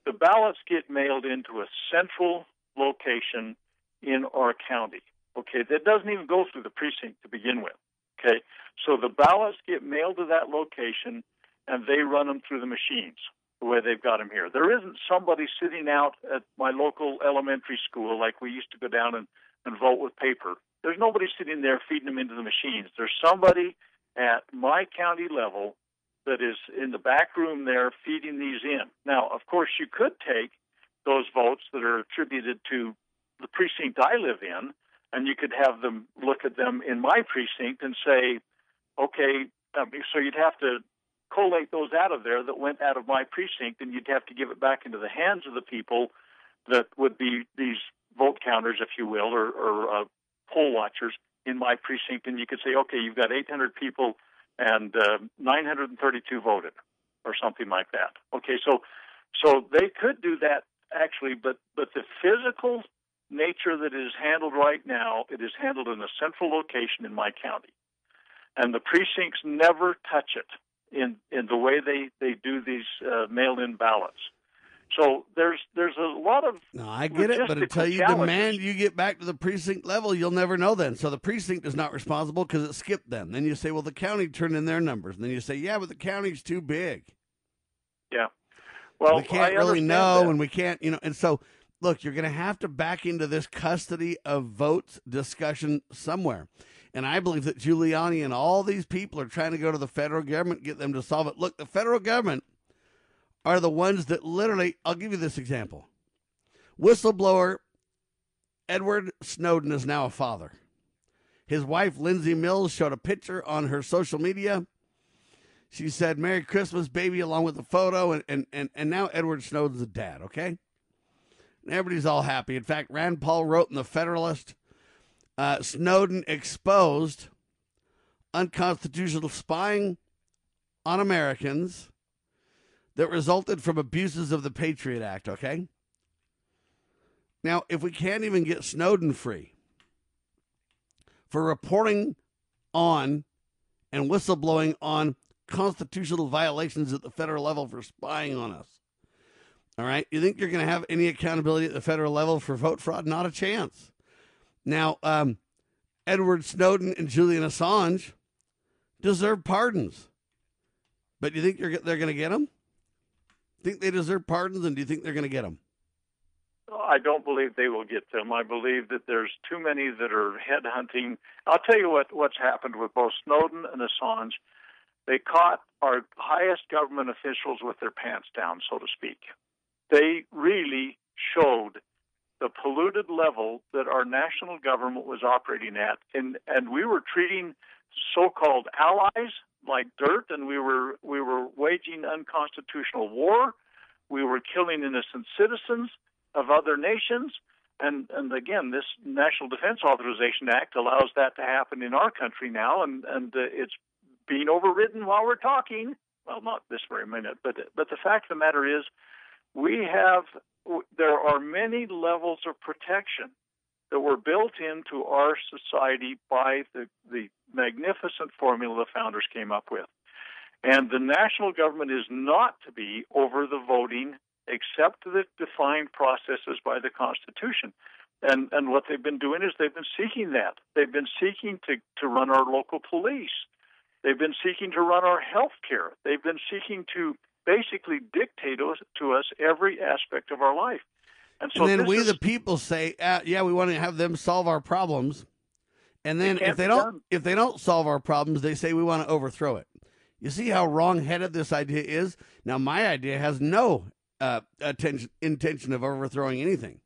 the ballots get mailed into a central location in our county. Okay, that doesn't even go through the precinct to begin with. Okay, so the ballots get mailed to that location, and they run them through the machines the way they've got them here. There isn't somebody sitting out at my local elementary school like we used to go down and, and vote with paper. There's nobody sitting there feeding them into the machines. There's somebody at my county level that is in the back room there feeding these in. Now, of course, you could take those votes that are attributed to the precinct I live in, and you could have them look at them in my precinct and say, okay, um, so you'd have to collate those out of there that went out of my precinct, and you'd have to give it back into the hands of the people that would be these vote counters, if you will, or, or uh, poll watchers in my precinct, and you could say, okay, you've got 800 people and uh, 932 voted, or something like that. Okay, so so they could do that actually, but but the physical nature that is handled right now, it is handled in a central location in my county, and the precincts never touch it in in the way they they do these uh, mail-in ballots. So there's there's a lot of. No, I get it, but until you challenges. demand you get back to the precinct level, you'll never know then. So the precinct is not responsible because it skipped them. Then you say, well, the county turned in their numbers. And then you say, yeah, but the county's too big. Yeah. Well, we can't I really know, that. and we can't, you know. And so, look, you're going to have to back into this custody of votes discussion somewhere. And I believe that Giuliani and all these people are trying to go to the federal government, get them to solve it. Look, the federal government are the ones that literally, I'll give you this example. Whistleblower Edward Snowden is now a father. His wife, Lindsay Mills, showed a picture on her social media. She said, Merry Christmas, baby, along with the photo. And, and, and, and now Edward Snowden's a dad, okay? And everybody's all happy. In fact, Rand Paul wrote in The Federalist uh, Snowden exposed unconstitutional spying on Americans that resulted from abuses of the Patriot Act, okay? Now, if we can't even get Snowden free for reporting on and whistleblowing on constitutional violations at the federal level for spying on us, all right, you think you're going to have any accountability at the federal level for vote fraud? Not a chance. Now, um, Edward Snowden and Julian Assange deserve pardons, but do you think you're, they're going to get them? Think they deserve pardons, and do you think they're going to get them? I don't believe they will get them. I believe that there's too many that are headhunting. I'll tell you what what's happened with both Snowden and Assange. They caught our highest government officials with their pants down, so to speak. They really showed the polluted level that our national government was operating at, and and we were treating so-called allies like dirt, and we were we were waging unconstitutional war. We were killing innocent citizens of other nations. And, and again, this National Defense Authorization Act allows that to happen in our country now, and, and uh, it's being overridden while we're talking. Well, not this very minute, but but the fact of the matter is, we have there are many levels of protection that were built into our society by the the magnificent formula the founders came up with. And the national government is not to be over the voting except the defined processes by the Constitution. And and what they've been doing is they've been seeking that. They've been seeking to, to run our local police. They've been seeking to run our health care. They've been seeking to basically dictate to us every aspect of our life. And so and then we, is, the people, say, uh, "Yeah, we want to have them solve our problems." And then if they don't, done. if they don't solve our problems, they say we want to overthrow it. You see how wrong-headed this idea is. Now, my idea has no uh, attention, intention of overthrowing anything.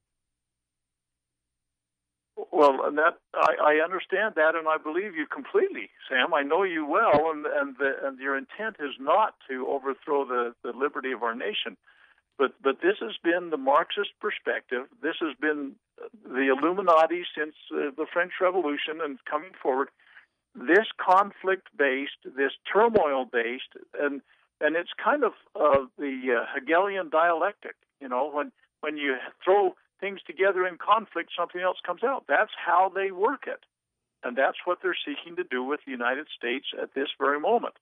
Well, that I, I understand that, and I believe you completely, Sam. I know you well, and and, the, and your intent is not to overthrow the, the liberty of our nation, but but this has been the Marxist perspective. This has been the Illuminati since uh, the French Revolution and coming forward. This conflict-based, this turmoil-based, and and it's kind of uh, the uh, Hegelian dialectic. You know, when when you throw things together in conflict, something else comes out. That's how they work it. And that's what they're seeking to do with the United States at this very moment.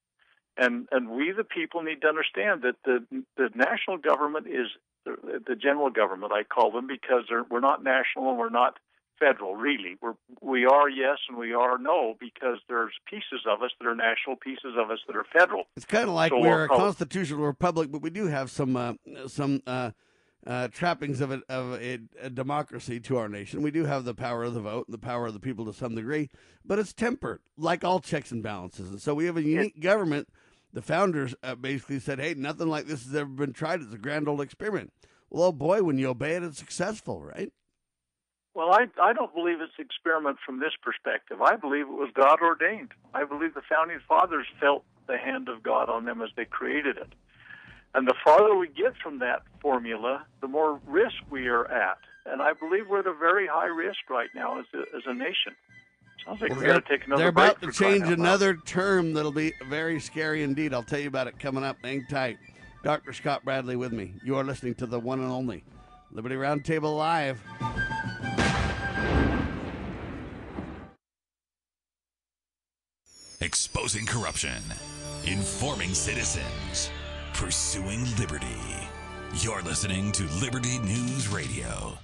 And and we the people need to understand that the the national government is the, the general government I call them because we're not national and we're not federal really. We're we are yes and we are no because there's pieces of us that are national, pieces of us that are federal. It's kind of like So we're a call it- constitutional republic, but we do have some uh, some uh, uh, trappings of, it, of a, a democracy to our nation. We do have the power of the vote and the power of the people to some degree, but it's tempered, like all checks and balances. And so we have a unique government. The founders uh, basically said, "Hey, nothing like this has ever been tried. It's a grand old experiment." Well, oh boy, when you obey it, it's successful, right? Well, I I don't believe it's experiment from this perspective. I believe it was God ordained. I believe the founding fathers felt the hand of God on them as they created it. And the farther we get from that formula, the more risk we are at. And I believe we're at a very high risk right now as a, as a nation. Sounds like Well, we got to take another they're about to for crying change out another term that'll be very scary indeed. I'll tell you about it coming up. Hang tight. Dr. Scott Bradley with me. You are listening to the one and only Liberty Roundtable Live. Exposing corruption, informing citizens, pursuing liberty. You're listening to Liberty News Radio.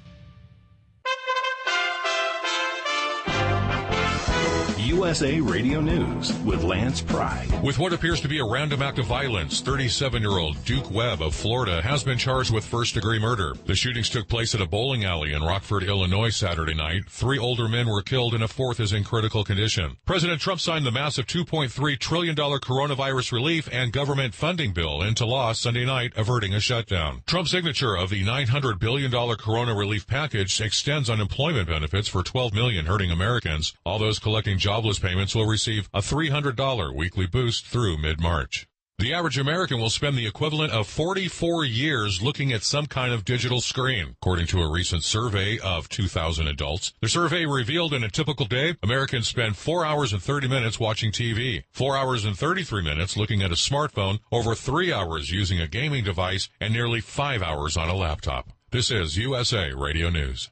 USA Radio News with Lance Pride. With what appears to be a random act of violence, 37 year old Duke Webb of Florida has been charged with first degree murder. The shootings took place at a bowling alley in Rockford, Illinois Saturday night. Three older men were killed and a fourth is in critical condition. President Trump signed the massive $2.3 trillion coronavirus relief and government funding bill into law Sunday night, averting a shutdown. Trump's signature of the $900 billion corona relief package extends unemployment benefits for 12 million hurting Americans. All those collecting jobless payments will receive a $300 weekly boost through mid-March. The average American will spend the equivalent of 44 years looking at some kind of digital screen, according to a recent survey of 2,000 adults. The survey revealed in a typical day, Americans spend 4 hours and 30 minutes watching TV, 4 hours and 33 minutes looking at a smartphone, over 3 hours using a gaming device, and nearly 5 hours on a laptop. This is USA Radio News.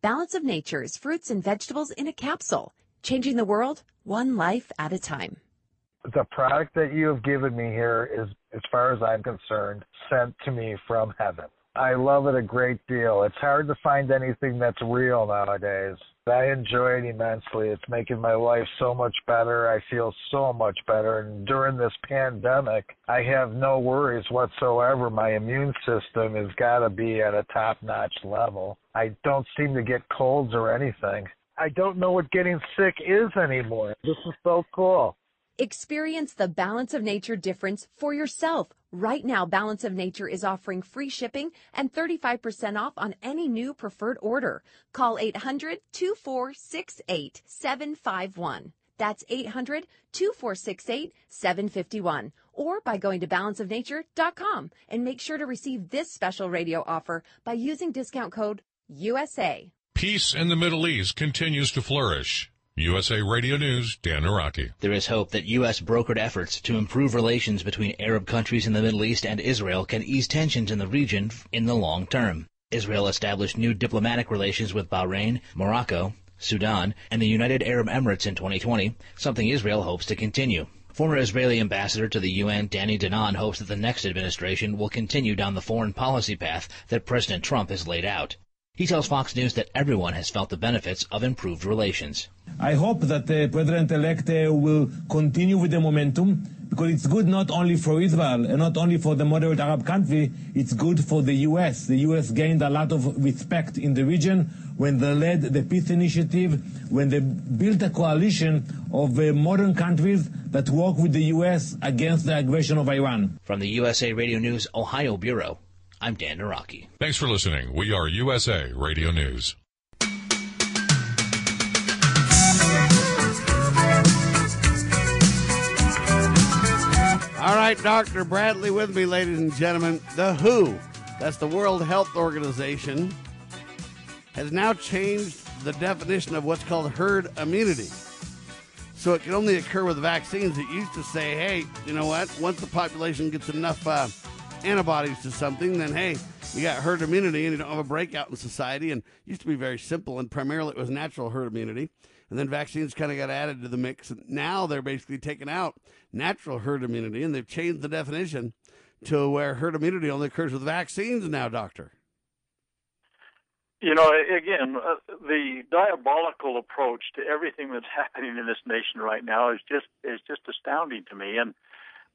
Balance of Nature's fruits and vegetables in a capsule, changing the world one life at a time. The product that you have given me here is, as far as I'm concerned, sent to me from heaven. I love it a great deal. It's hard to find anything that's real nowadays. I enjoy it immensely. It's making my life so much better. I feel so much better. And during this pandemic, I have no worries whatsoever. My immune system has got to be at a top notch level. I don't seem to get colds or anything. I don't know what getting sick is anymore. This is so cool. Experience the Balance of Nature difference for yourself. Right now, Balance of Nature is offering free shipping and 35% off on any new preferred order. Call 800 2468 751. That's 800 2468 751. Or by going to balanceofnature.com and make sure to receive this special radio offer by using discount code USA. Peace in the Middle East continues to flourish. USA Radio News, Dan Araki. There is hope that U.S. brokered efforts to improve relations between Arab countries in the Middle East and Israel can ease tensions in the region in the long term. Israel established new diplomatic relations with Bahrain, Morocco, Sudan, and the United Arab Emirates in 2020, something Israel hopes to continue. Former Israeli ambassador to the UN, Danny Danon, hopes that the next administration will continue down the foreign policy path that President Trump has laid out. He tells Fox News that everyone has felt the benefits of improved relations. I hope that the president-elect uh, will continue with the momentum because it's good not only for Israel and not only for the moderate Arab country, it's good for the U.S. The U.S. gained a lot of respect in the region when they led the peace initiative, when they built a coalition of uh, modern countries that work with the U.S. against the aggression of Iran. From the USA Radio News Ohio Bureau, I'm Dan Naraki. Thanks for listening. We are USA Radio News. All right, Dr. Bradley with me, ladies and gentlemen. The WHO, that's the World Health Organization, has now changed the definition of what's called herd immunity. So it can only occur with vaccines. It used to say, hey, you know what? Once the population gets enough uh, antibodies to something, then hey, you got herd immunity and you don't have a breakout in society. And used to be very simple, and primarily it was natural herd immunity. And then vaccines kind of got added to the mix. Now they're basically taking out natural herd immunity, and they've changed the definition to where herd immunity only occurs with vaccines now, doctor. You know, again, uh, the diabolical approach to everything that's happening in this nation right now is just is just astounding to me. And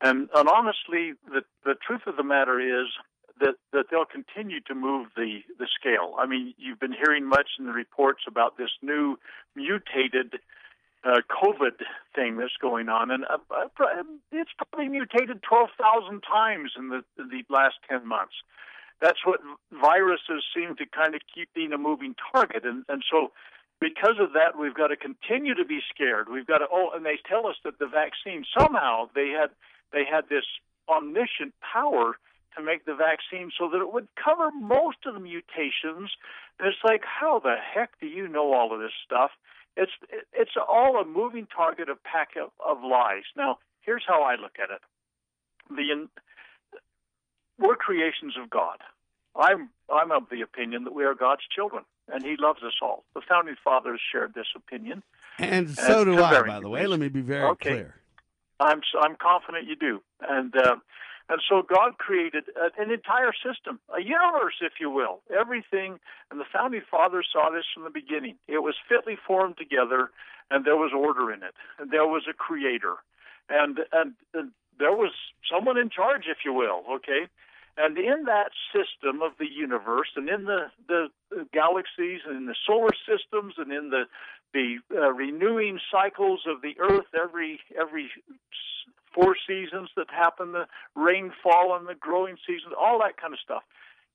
and, and honestly, the the truth of the matter is that that they'll continue to move the the scale. I mean, you've been hearing much in the reports about this new mutated uh, COVID thing that's going on, and uh, uh it's probably mutated twelve thousand times in the the last ten months. That's what viruses seem to kind of keep being a moving target, and and so because of that, we've got to continue to be scared. We've got to oh, and they tell us that the vaccine somehow they had they had this omniscient power to make the vaccine so that it would cover most of the mutations. And it's like, how the heck do you know all of this stuff? It's it's all a moving target of pack of, of lies. Now, here's how I look at it: the we're creations of God. I'm I'm of the opinion that we are God's children, and He loves us all. The founding fathers shared this opinion, and so do I. By the way, let me be very okay. clear. I'm I'm confident you do, and uh, And so God created an entire system, a universe, if you will, everything. And the founding fathers saw this from the beginning. It was fitly formed together, and there was order in it, and there was a creator, and and, and there was someone in charge, if you will. Okay. And in that system of the universe, and in the, the galaxies, and in the solar systems, and in the the uh, renewing cycles of the Earth every every four seasons that happen, the rainfall and the growing seasons, all that kind of stuff.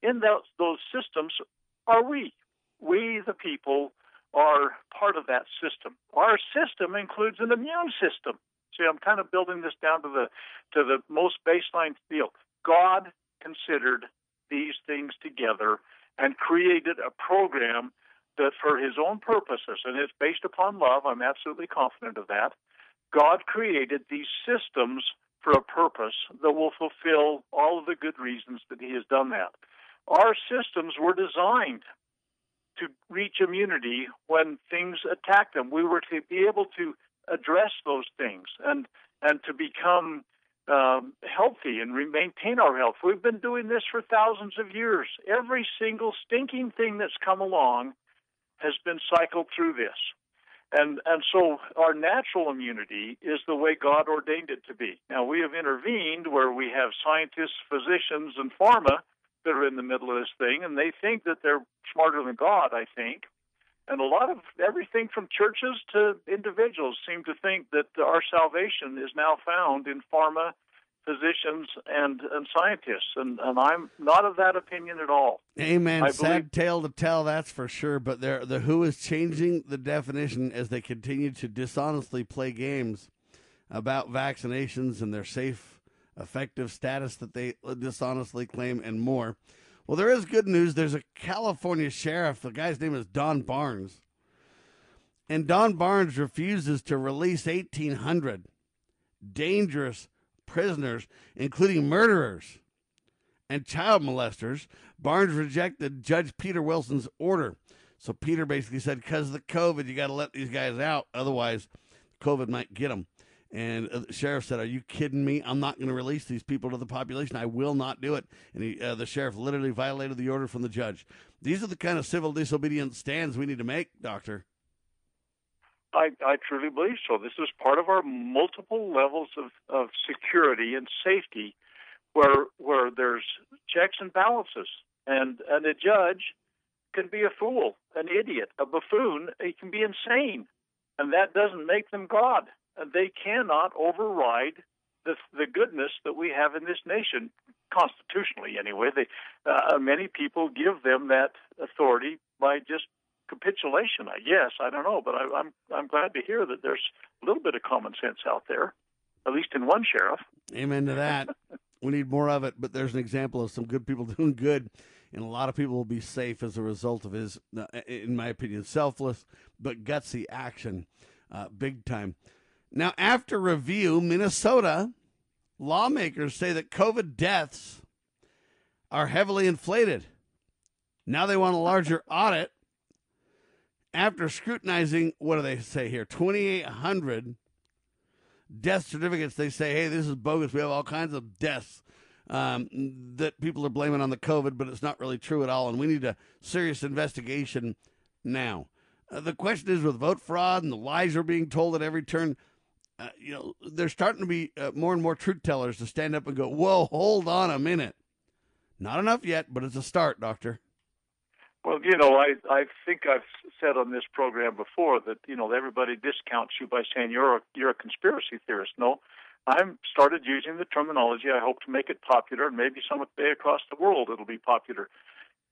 In those, those systems are we. We, the people, are part of that system. Our system includes an immune system. See, I'm kind of building this down to the to the most baseline field. God considered these things together and created a program that for his own purposes, and it's based upon love, I'm absolutely confident of that, God created these systems for a purpose that will fulfill all of the good reasons that He has done that. Our systems were designed to reach immunity when things attack them. We were to be able to address those things and and to become um, healthy and maintain our health. We've been doing this for thousands of years. Every single stinking thing that's come along has been cycled through this. And and so our natural immunity is the way God ordained it to be. Now we have intervened where we have scientists, physicians, and pharma that are in the middle of this thing, and they think that they're smarter than God. I think, and a lot of everything from churches to individuals seem to think that our salvation is now found in pharma physicians and, and scientists, and, and I'm not of that opinion at all. Amen. I Sad tale to tell, that's for sure. But there, the WHO is changing the definition as they continue to dishonestly play games about vaccinations and their safe, effective status that they uh, dishonestly claim, and more. Well, there is good news. There's a California sheriff. The guy's name is Don Barnes. And Don Barnes refuses to release 1,800 dangerous prisoners, including murderers and child molesters. Barnes rejected Judge Peter Wilson's order. So Peter basically said, because of the COVID, you got to let these guys out. Otherwise, COVID might get them. And the sheriff said, Are you kidding me? I'm not going to release these people to the population. I will not do it. And he, uh, the sheriff literally violated the order from the judge. These are the kind of civil disobedience stands we need to make, Doctor. I, I truly believe so. This is part of our multiple levels of, of security and safety where where there's checks and balances. And and a judge can be a fool, an idiot, a buffoon, he can be insane. And that doesn't make them God. And they cannot override the the goodness that we have in this nation constitutionally anyway. They uh, many people give them that authority by just capitulation, I guess. I don't know, but I, I'm I'm glad to hear that there's a little bit of common sense out there, at least in one sheriff. Amen to that. we need more of it, but there's an example of some good people doing good, and a lot of people will be safe as a result of his, uh, in my opinion, selfless but gutsy action, uh, big time. Now, after review, Minnesota lawmakers say that COVID deaths are heavily inflated. Now they want a larger audit after scrutinizing, what do they say here? 2,800 death certificates. They say, hey, this is bogus. We have all kinds of deaths um, that people are blaming on the COVID, but it's not really true at all. And we need a serious investigation now. Uh, the question is with vote fraud and the lies are being told at every turn. Uh, you know, there's starting to be uh, more and more truth tellers to stand up and go, "Whoa, hold on a minute." Not enough yet, but it's a start, doctor. Well, you know, I I think I've said on this program before that you know everybody discounts you by saying you're a, you're a conspiracy theorist. No, I've started using the terminology. I hope to make it popular, and maybe someday across the world it'll be popular.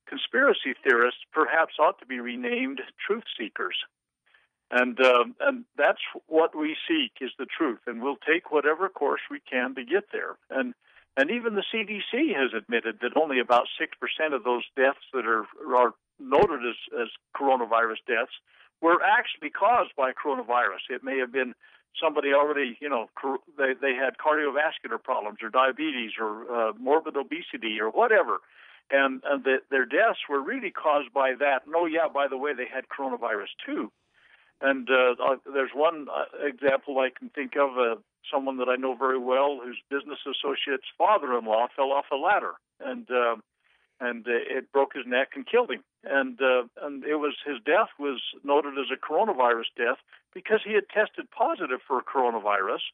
Conspiracy theorists perhaps ought to be renamed truth seekers, and uh, and that's what we seek is the truth, and we'll take whatever course we can to get there. And and even the CDC has admitted that only about 6% of those deaths that are, are noted as, as coronavirus deaths were actually caused by coronavirus. It may have been somebody already, you know, they, they had cardiovascular problems or diabetes or uh, morbid obesity or whatever. And, and the, their deaths were really caused by that. And oh, yeah, by the way, they had coronavirus too. And uh, uh there's one uh, example I can think of. Uh, someone that I know very well, whose business associate's father-in-law fell off a ladder and uh, and uh, it broke his neck and killed him. And uh, and it was his death was noted as a coronavirus death because he had tested positive for coronavirus.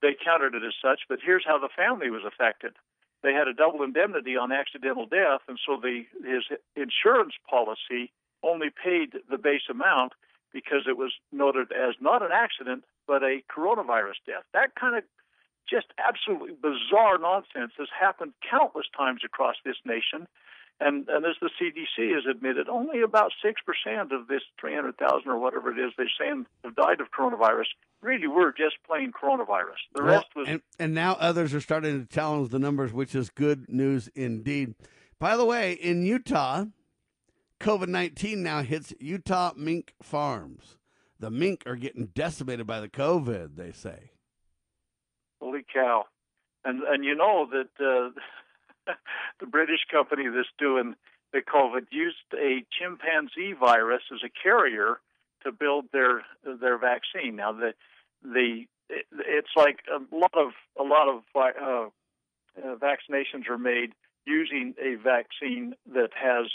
They counted it as such, but here's how the family was affected. They had a double indemnity on accidental death, and so the his insurance policy only paid the base amount because it was noted as not an accident but a coronavirus death. That kind of just absolutely bizarre nonsense has happened countless times across this nation. And, and as the CDC has admitted, only about 6% of this 300,000 or whatever it is they're saying have died of coronavirus really were just plain coronavirus. The Well, rest was. and, and now others are starting to challenge the numbers, which is good news indeed. By the way, in Utah, COVID 19 now hits Utah mink farms. The mink are getting decimated by the COVID, they say. Holy cow! And and you know that uh, the British company that's doing the COVID used a chimpanzee virus as a carrier to build their their vaccine. Now the the it, it's like a lot of a lot of uh, uh, vaccinations are made using a vaccine that has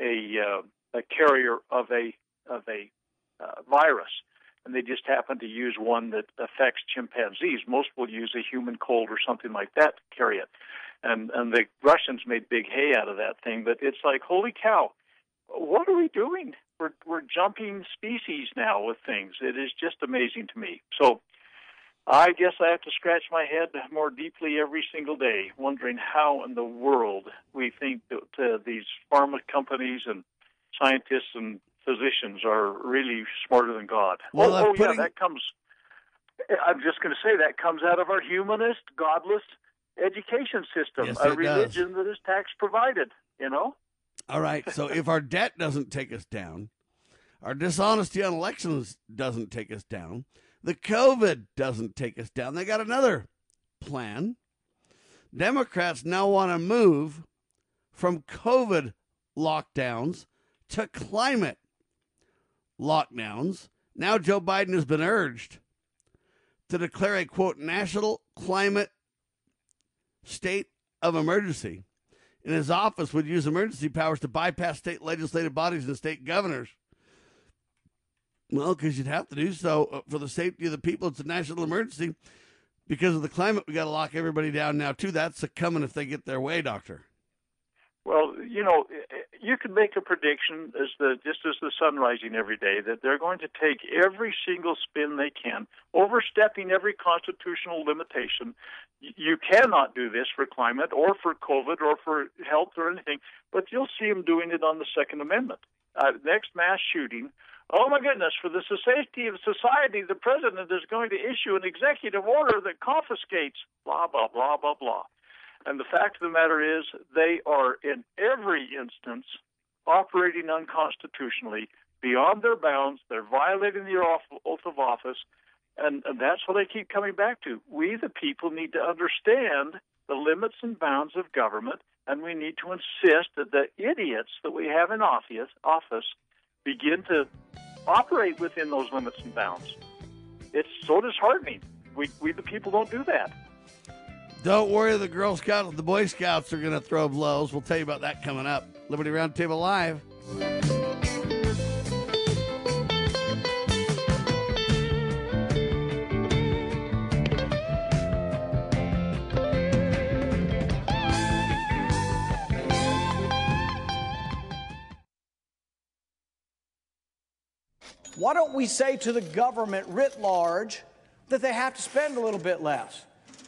a uh, a carrier of a of a uh, virus, and they just happen to use one that affects chimpanzees. Most will use a human cold or something like that to carry it, and and the Russians made big hay out of that thing. But it's like holy cow, what are we doing? We're we're jumping species now with things. It is just amazing to me. So. I guess I have to scratch my head more deeply every single day, wondering how in the world we think that uh, these pharma companies and scientists and physicians are really smarter than God. Well, oh, oh putting- yeah, that comes. I'm just going to say that comes out of our humanist, godless education system, Yes, a it does. religion that is tax provided. You know. All right. So if our debt doesn't take us down, our dishonesty on elections doesn't take us down, the COVID doesn't take us down, they got another plan. Democrats now want to move from COVID lockdowns to climate lockdowns. Now Joe Biden has been urged to declare a quote national climate state of emergency and his office would use emergency powers to bypass state legislative bodies and state governors. Well, because you'd have to do so uh, for the safety of the people. It's a national emergency. Because of the climate, we got to lock everybody down now, too. That's coming if they get their way, Doctor. Well, you know, you can make a prediction as the just as the sun rising every day that they're going to take every single spin they can, overstepping every constitutional limitation. You cannot do this for climate or for COVID or for health or anything, but you'll see them doing it on the Second Amendment. Uh, next mass shooting. Oh my goodness! For the safety of society, the president is going to issue an executive order that confiscates blah blah blah blah blah. And the fact of the matter is, they are in every instance operating unconstitutionally, beyond their bounds. They're violating the oath of office, and, and that's what they keep coming back to. We, the people, need to understand the limits and bounds of government, and we need to insist that the idiots that we have in office, office begin to operate within those limits and bounds. It's so disheartening. We, we the people, don't do that. Don't worry, the Girl Scouts the Boy Scouts are going to throw blows. We'll tell you about that coming up. Liberty Roundtable Live. Why don't we say to the government writ large that they have to spend a little bit less?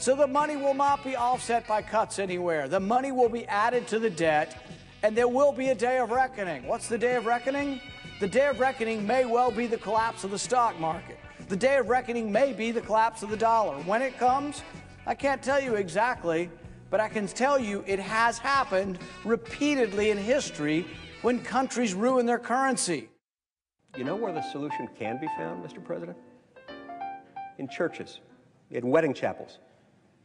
So the money will not be offset by cuts anywhere. The money will be added to the debt, and there will be a day of reckoning. What's the day of reckoning? The day of reckoning may well be the collapse of the stock market. The day of reckoning may be the collapse of the dollar. When it comes, I can't tell you exactly, but I can tell you it has happened repeatedly in history when countries ruin their currency. You know where the solution can be found, Mr. President? In churches, in wedding chapels,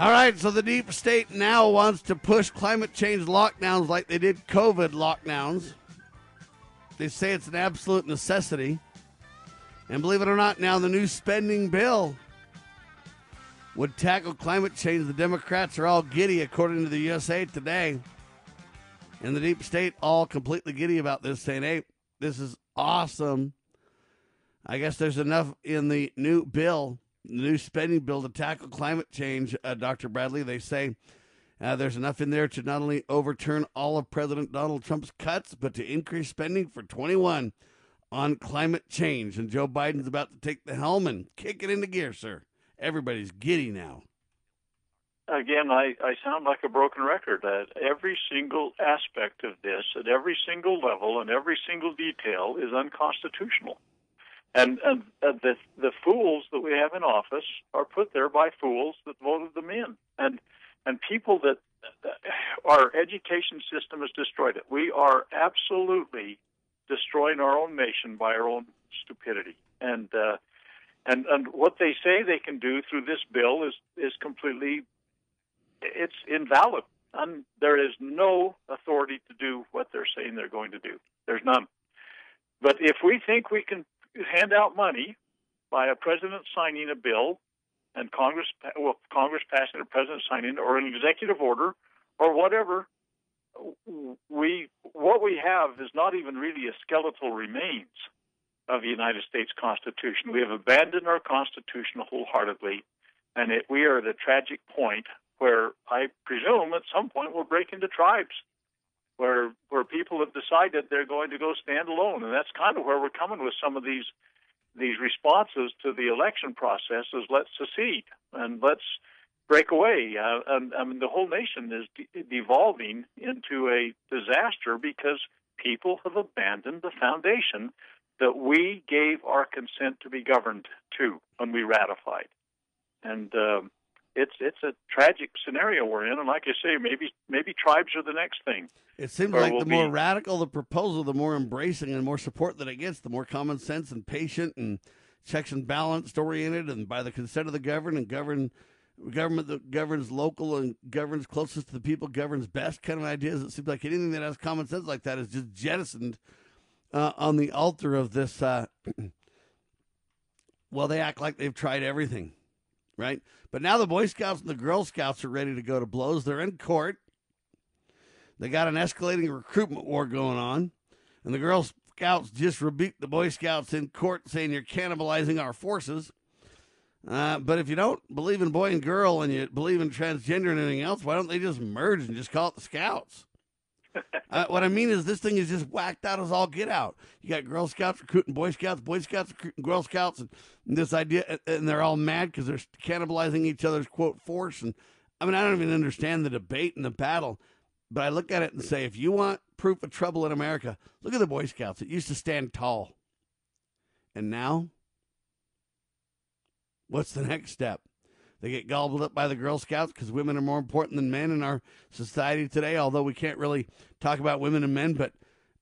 All right, so the deep state now wants to push climate change lockdowns like they did COVID lockdowns. They say it's an absolute necessity. And believe it or not, now the new spending bill would tackle climate change. The Democrats are all giddy, according to the USA Today. And the deep state all completely giddy about this, saying, hey, this is awesome. I guess there's enough in the new bill, new spending bill to tackle climate change, uh, Dr. Bradley. They say uh, there's enough in there to not only overturn all of President Donald Trump's cuts, but to increase spending for 21 on climate change. And Joe Biden's about to take the helm and kick it into gear, sir. Everybody's giddy now. Again, I, I sound like a broken record. At every single aspect of this, at every single level, and every single detail is unconstitutional. And, and the the fools that we have in office are put there by fools that voted them in, and and people that our education system has destroyed it. We are absolutely destroying our own nation by our own stupidity. And uh, and and what they say they can do through this bill is is completely it's invalid. And there is no authority to do what they're saying they're going to do. There's none. But if we think we can hand out money by a president signing a bill and Congress well Congress passing a president signing or an executive order or whatever we what we have is not even really a skeletal remains of the United States Constitution. We have abandoned our Constitution wholeheartedly, and it, we are at a tragic point where I presume at some point we'll break into tribes, where where people have decided they're going to go stand alone, and that's kind of where we're coming with some of these these responses to the election process. Is let's secede and let's break away. Uh, and, I mean, the whole nation is de- devolving into a disaster because people have abandoned the foundation that we gave our consent to be governed to when we ratified. And um, it's it's a tragic scenario we're in. And like I say, maybe maybe tribes are the next thing. It seems Or like we'll the more be- radical the proposal, the more embracing and more support that it gets, the more common sense and patient and checks and balanced oriented and by the consent of the governed and govern government that governs local and governs closest to the people governs best kind of ideas. It seems like anything that has common sense like that is just jettisoned uh, on the altar of this. Uh, well, they act like they've tried everything, right? But now the Boy Scouts and the Girl Scouts are ready to go to blows. They're in court. They got an escalating recruitment war going on, and the Girl Scouts just rebuked the Boy Scouts in court, saying you're cannibalizing our forces. Uh, but if you don't believe in boy and girl and you believe in transgender and anything else, why don't they just merge and just call it the Scouts? uh, what I mean is, this thing is just whacked out as all get out. You got Girl Scouts recruiting Boy Scouts, Boy Scouts recruiting Girl Scouts, and, this idea, and they're all mad because they're cannibalizing each other's quote force. And I mean, I don't even understand the debate and the battle, but I look at it and say, if you want proof of trouble in America, look at the Boy Scouts. It used to stand tall, and now, what's the next step? They get gobbled up by the Girl Scouts because women are more important than men in our society today. Although we can't really talk about women and men, but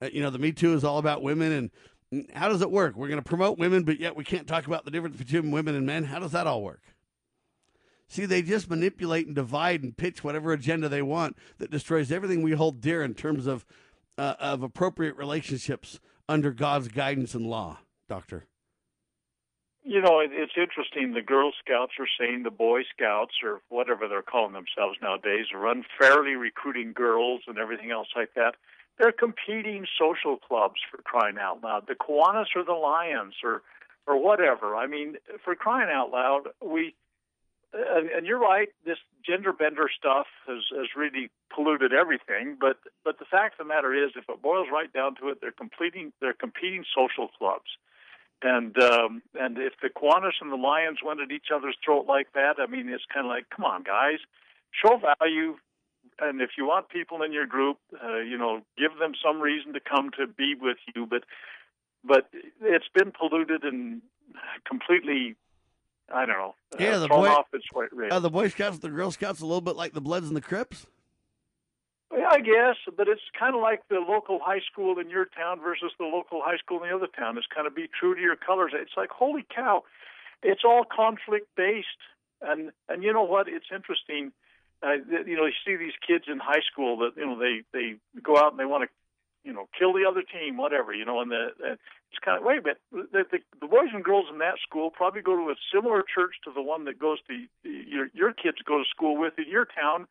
uh, you know, the Me Too is all about women, and How does it work? We're going to promote women, but yet we can't talk about the difference between women and men. How does that all work? See, they just manipulate and divide and pitch whatever agenda they want that destroys everything we hold dear in terms of uh, of appropriate relationships under God's guidance and law, Doctor. You know, it, it's interesting. The Girl Scouts are saying the Boy Scouts, or whatever they're calling themselves nowadays, are unfairly recruiting girls and everything else like that. They're competing social clubs for crying out loud. The Kiwanis or the Lions or or whatever. I mean, for crying out loud, we and, and you're right. This gender bender stuff has has really polluted everything. But but the fact of the matter is, if it boils right down to it, they're completing they're competing social clubs. And um, and if the Kiwanis and the Lions went at each other's throat like that, I mean, it's kind of like, come on, guys, show value. And if you want people in your group, uh, you know, give them some reason to come to be with you. But but it's been polluted and completely I don't know. Yeah, uh, the boy, off its right uh, the Boy Scouts, the Girl Scouts, a little bit like the Bloods and the Crips. I guess, but it's kind of like the local high school in your town versus the local high school in the other town. It's kind of be true to your colors. It's like, holy cow, it's all conflict based, and and you know what? It's interesting. Uh, you know, you see these kids in high school that you know they they go out and they want to, you know, kill the other team, whatever, you know, and the, the it's kind of wait a minute. The, the the boys and girls in that school probably go to a similar church to the one that goes to your your kids go to school with in your town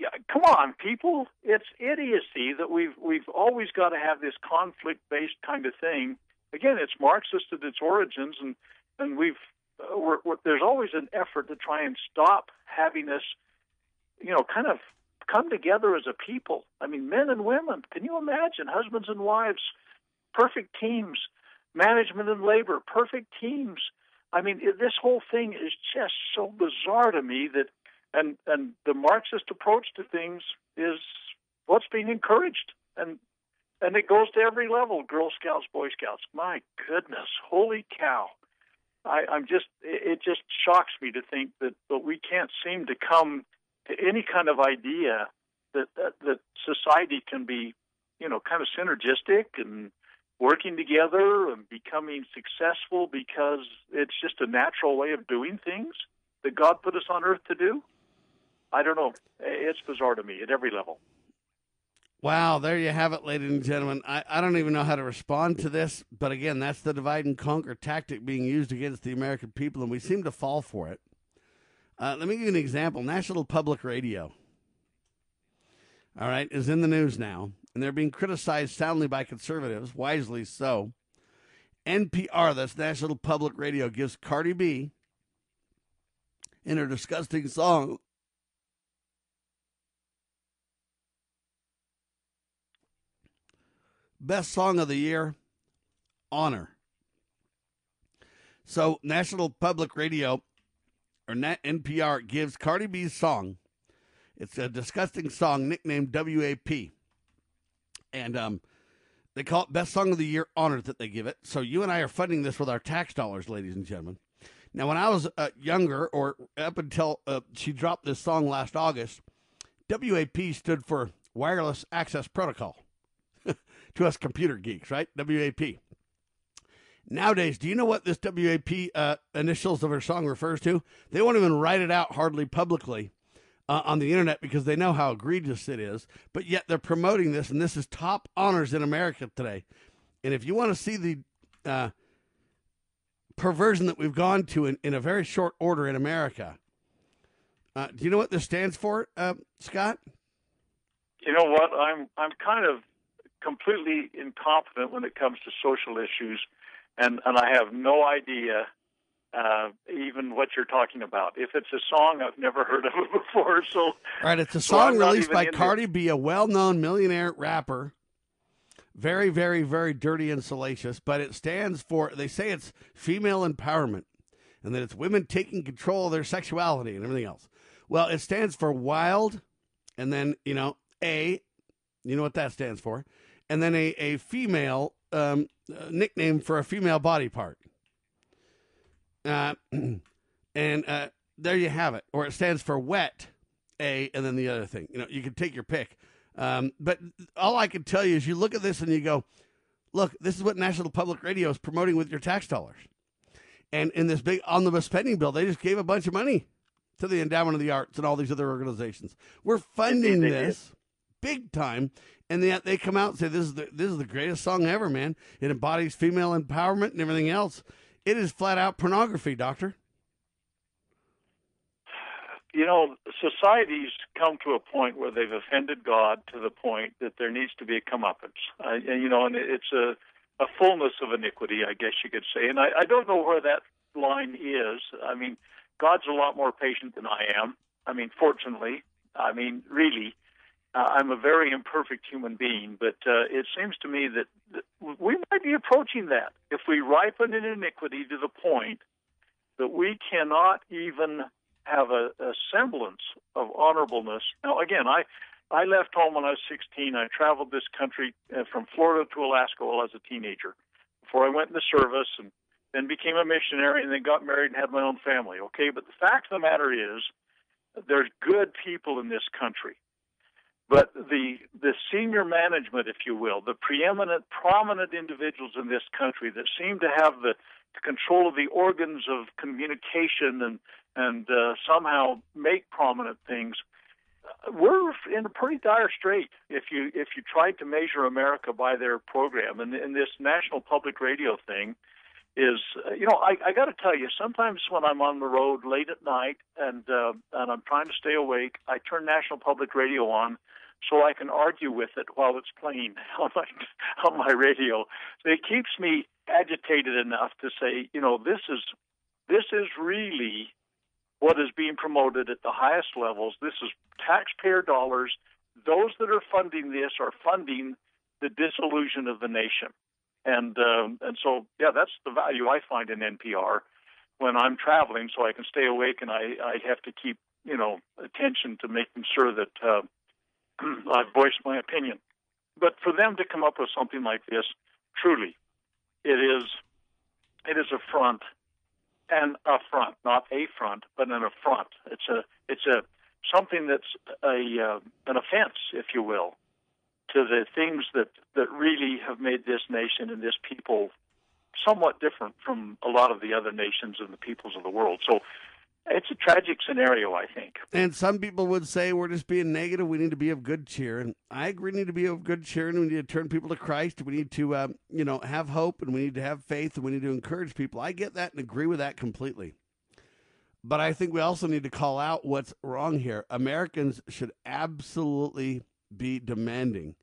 yeah, come on, people! It's idiocy that we've we've always got to have this conflict-based kind of thing. Again, it's Marxist at its origins, and and we've uh, we're, we're, there's always an effort to try and stop having us, you know, kind of come together as a people. I mean, men and women. Can you imagine husbands and wives, perfect teams, management and labor, perfect teams. I mean, this whole thing is just so bizarre to me that and and the Marxist approach to things is what's being encouraged, and and it goes to every level: Girl Scouts, Boy Scouts. My goodness, holy cow! I, I'm just it, just shocks me to think that that we can't seem to come to any kind of idea that that, that society can be, you know, kind of synergistic and working together and becoming successful because it's just a natural way of doing things that God put us on earth to do. I don't know. It's bizarre to me at every level. Wow, there you have it, ladies and gentlemen. I, I don't even know how to respond to this, but again, that's the divide and conquer tactic being used against the American people, and we seem to fall for it. Uh, let me give you an example. National Public Radio, all right, is in the news now, and they're being criticized soundly by conservatives, wisely so. NPR, that's National Public Radio, gives Cardi B in her disgusting song Best Song of the Year, Honor. So, National Public Radio, or NPR, gives Cardi B's song, it's a disgusting song nicknamed WAP. And um, they call it Best Song of the Year, Honor that they give it. So, you and I are funding this with our tax dollars, ladies and gentlemen. Now, when I was uh, younger, or up until uh, she dropped this song last August, WAP stood for Wireless Access Protocol to us computer geeks, right? WAP. Nowadays, do you know what this WAP uh, initials of her song refers to? They won't even write it out hardly publicly uh, on the internet because they know how egregious it is. But yet they're promoting this, and this is top honors in America today. And if you want to see the uh, perversion that we've gone to in, in a very short order in America, uh, do you know what this stands for, uh, Scott? You know what? I'm I'm kind of completely incompetent when it comes to social issues, and and I have no idea uh, even what you're talking about. If it's a song, I've never heard of it before. So, All right, it's a song not released by Cardi B, a well-known millionaire rapper. Very, very, very dirty and salacious, but it stands for. They say it's female empowerment, and that it's women taking control of their sexuality and everything else. Well, it stands for wild, and then you know a, you know what that stands for, and then a a female um, nickname for a female body part. Uh, and uh, there you have it. Or it stands for wet, A, and then the other thing. You know, you can take your pick. Um, but all I can tell you is you look at this and you go, Look, this is what National Public Radio is promoting with your tax dollars. And in this big omnibus spending bill, they just gave a bunch of money to the Endowment of the Arts and all these other organizations. We're funding this big time, and yet they come out and say this is the this is the greatest song ever, man. It embodies female empowerment and everything else. It is flat out pornography, doctor. you know, societies come to a point where they've offended God to the point that there needs to be a comeuppance. Uh, you know, and it's a, a fullness of iniquity, I guess you could say. And I, I don't know where that line is. I mean, God's a lot more patient than I am. I mean, fortunately, I mean, really, uh, I'm a very imperfect human being, but uh, it seems to me that, we might be approaching that if we ripen in iniquity to the point that we cannot even have a, a semblance of honorableness. Now, again, I I left home when I was 16. I traveled this country uh, from Florida to Alaska while I was a teenager. Before I went in the service and then became a missionary and then got married and had my own family. Okay, but the fact of the matter is, there's good people in this country. But the the senior management, if you will, the preeminent, prominent individuals in this country that seem to have the, control of the organs of communication and and uh, somehow make prominent things, we're in a pretty dire strait if you if you tried to measure America by their program. And, and this national public radio thing is, uh, you know, I, I got to tell you, sometimes when I'm on the road late at night and uh, and I'm trying to stay awake, I turn national public radio on so I can argue with it while it's playing on my on my radio. It keeps me agitated enough to say, you know, this is this is really what is being promoted at the highest levels. This is taxpayer dollars. Those that are funding this are funding the disillusion of the nation, and um, and so yeah, that's the value I find in NPR when I'm traveling, so I can stay awake and I I have to keep you know attention to making sure that uh, I've voiced my opinion. But for them to come up with something like this, truly, it is it is a front an affront, not a front, but an affront. It's a it's a something that's a uh, an offense, if you will, to the things that that really have made this nation and this people somewhat different from a lot of the other nations and the peoples of the world. So it's a tragic scenario, I think. And some people would say we're just being negative. We need to be of good cheer, and I agree. We need to be of good cheer, and we need to turn people to Christ. We need to, uh, you know, have hope, and we need to have faith, and we need to encourage people. I get that and agree with that completely. But I think we also need to call out what's wrong here. Americans should absolutely be demanding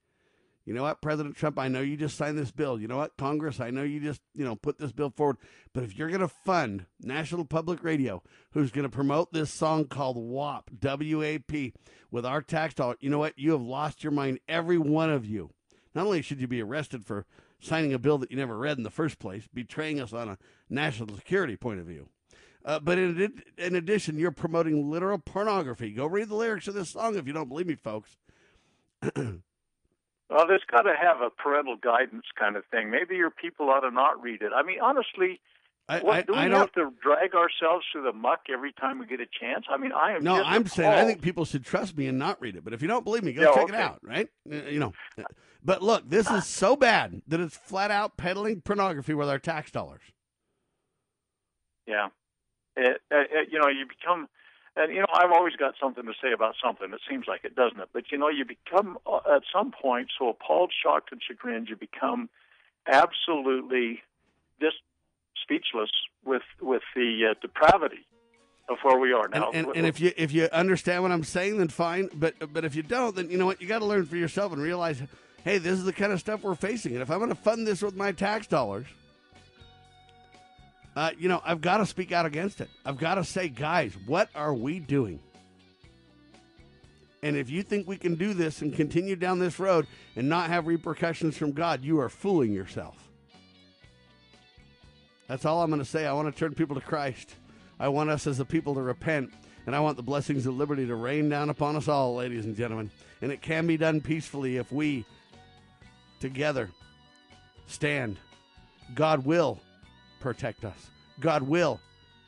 you know what, President Trump, I know you just signed this bill. You know what, Congress, I know you just, you know, put this bill forward. But if you're going to fund National Public Radio, who's going to promote this song called WAP, W A P, with our tax dollar, you know what? You have lost your mind, every one of you. Not only should you be arrested for signing a bill that you never read in the first place, betraying us on a national security point of view. Uh, but in, in addition, you're promoting literal pornography. Go read the lyrics of this song if you don't believe me, folks. Well, there's got to have a parental guidance kind of thing. Maybe your people ought to not read it. I mean, honestly, I, what, I, do we I have to drag ourselves through the muck every time we get a chance? I mean, I am. No, I'm saying I think people should trust me and not read it. But if you don't believe me, go check it out, right? Uh, You know. But look, this is so bad that it's flat out peddling pornography with our tax dollars. Yeah, it, it, it- you know, you become, and you know, I've always got something to say about something. It seems like it, doesn't it? But you know, you become uh, at some point so appalled, shocked, and chagrined, you become absolutely just speechless with with the uh, depravity of where we are now. And, and, and if you if you understand what I'm saying, then fine. But but if you don't, then you know what you got to learn for yourself and realize, hey, this is the kind of stuff we're facing. And if I'm going to fund this with my tax dollars, uh, you know, I've got to speak out against it. I've got to say, guys, what are we doing? And if you think we can do this and continue down this road and not have repercussions from God, you are fooling yourself. That's all I'm going to say. I want to turn people to Christ. I want us as a people to repent. And I want the blessings of liberty to rain down upon us all, ladies and gentlemen. And it can be done peacefully if we together stand. God will protect us, God will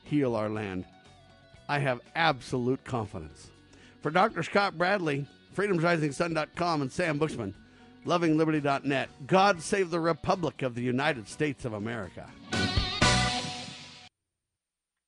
heal our land. I have absolute confidence. For Dr. Scott Bradley, freedomsrisingsun.com, and Sam Bushman, lovingliberty.net. God save the Republic of the United States of America.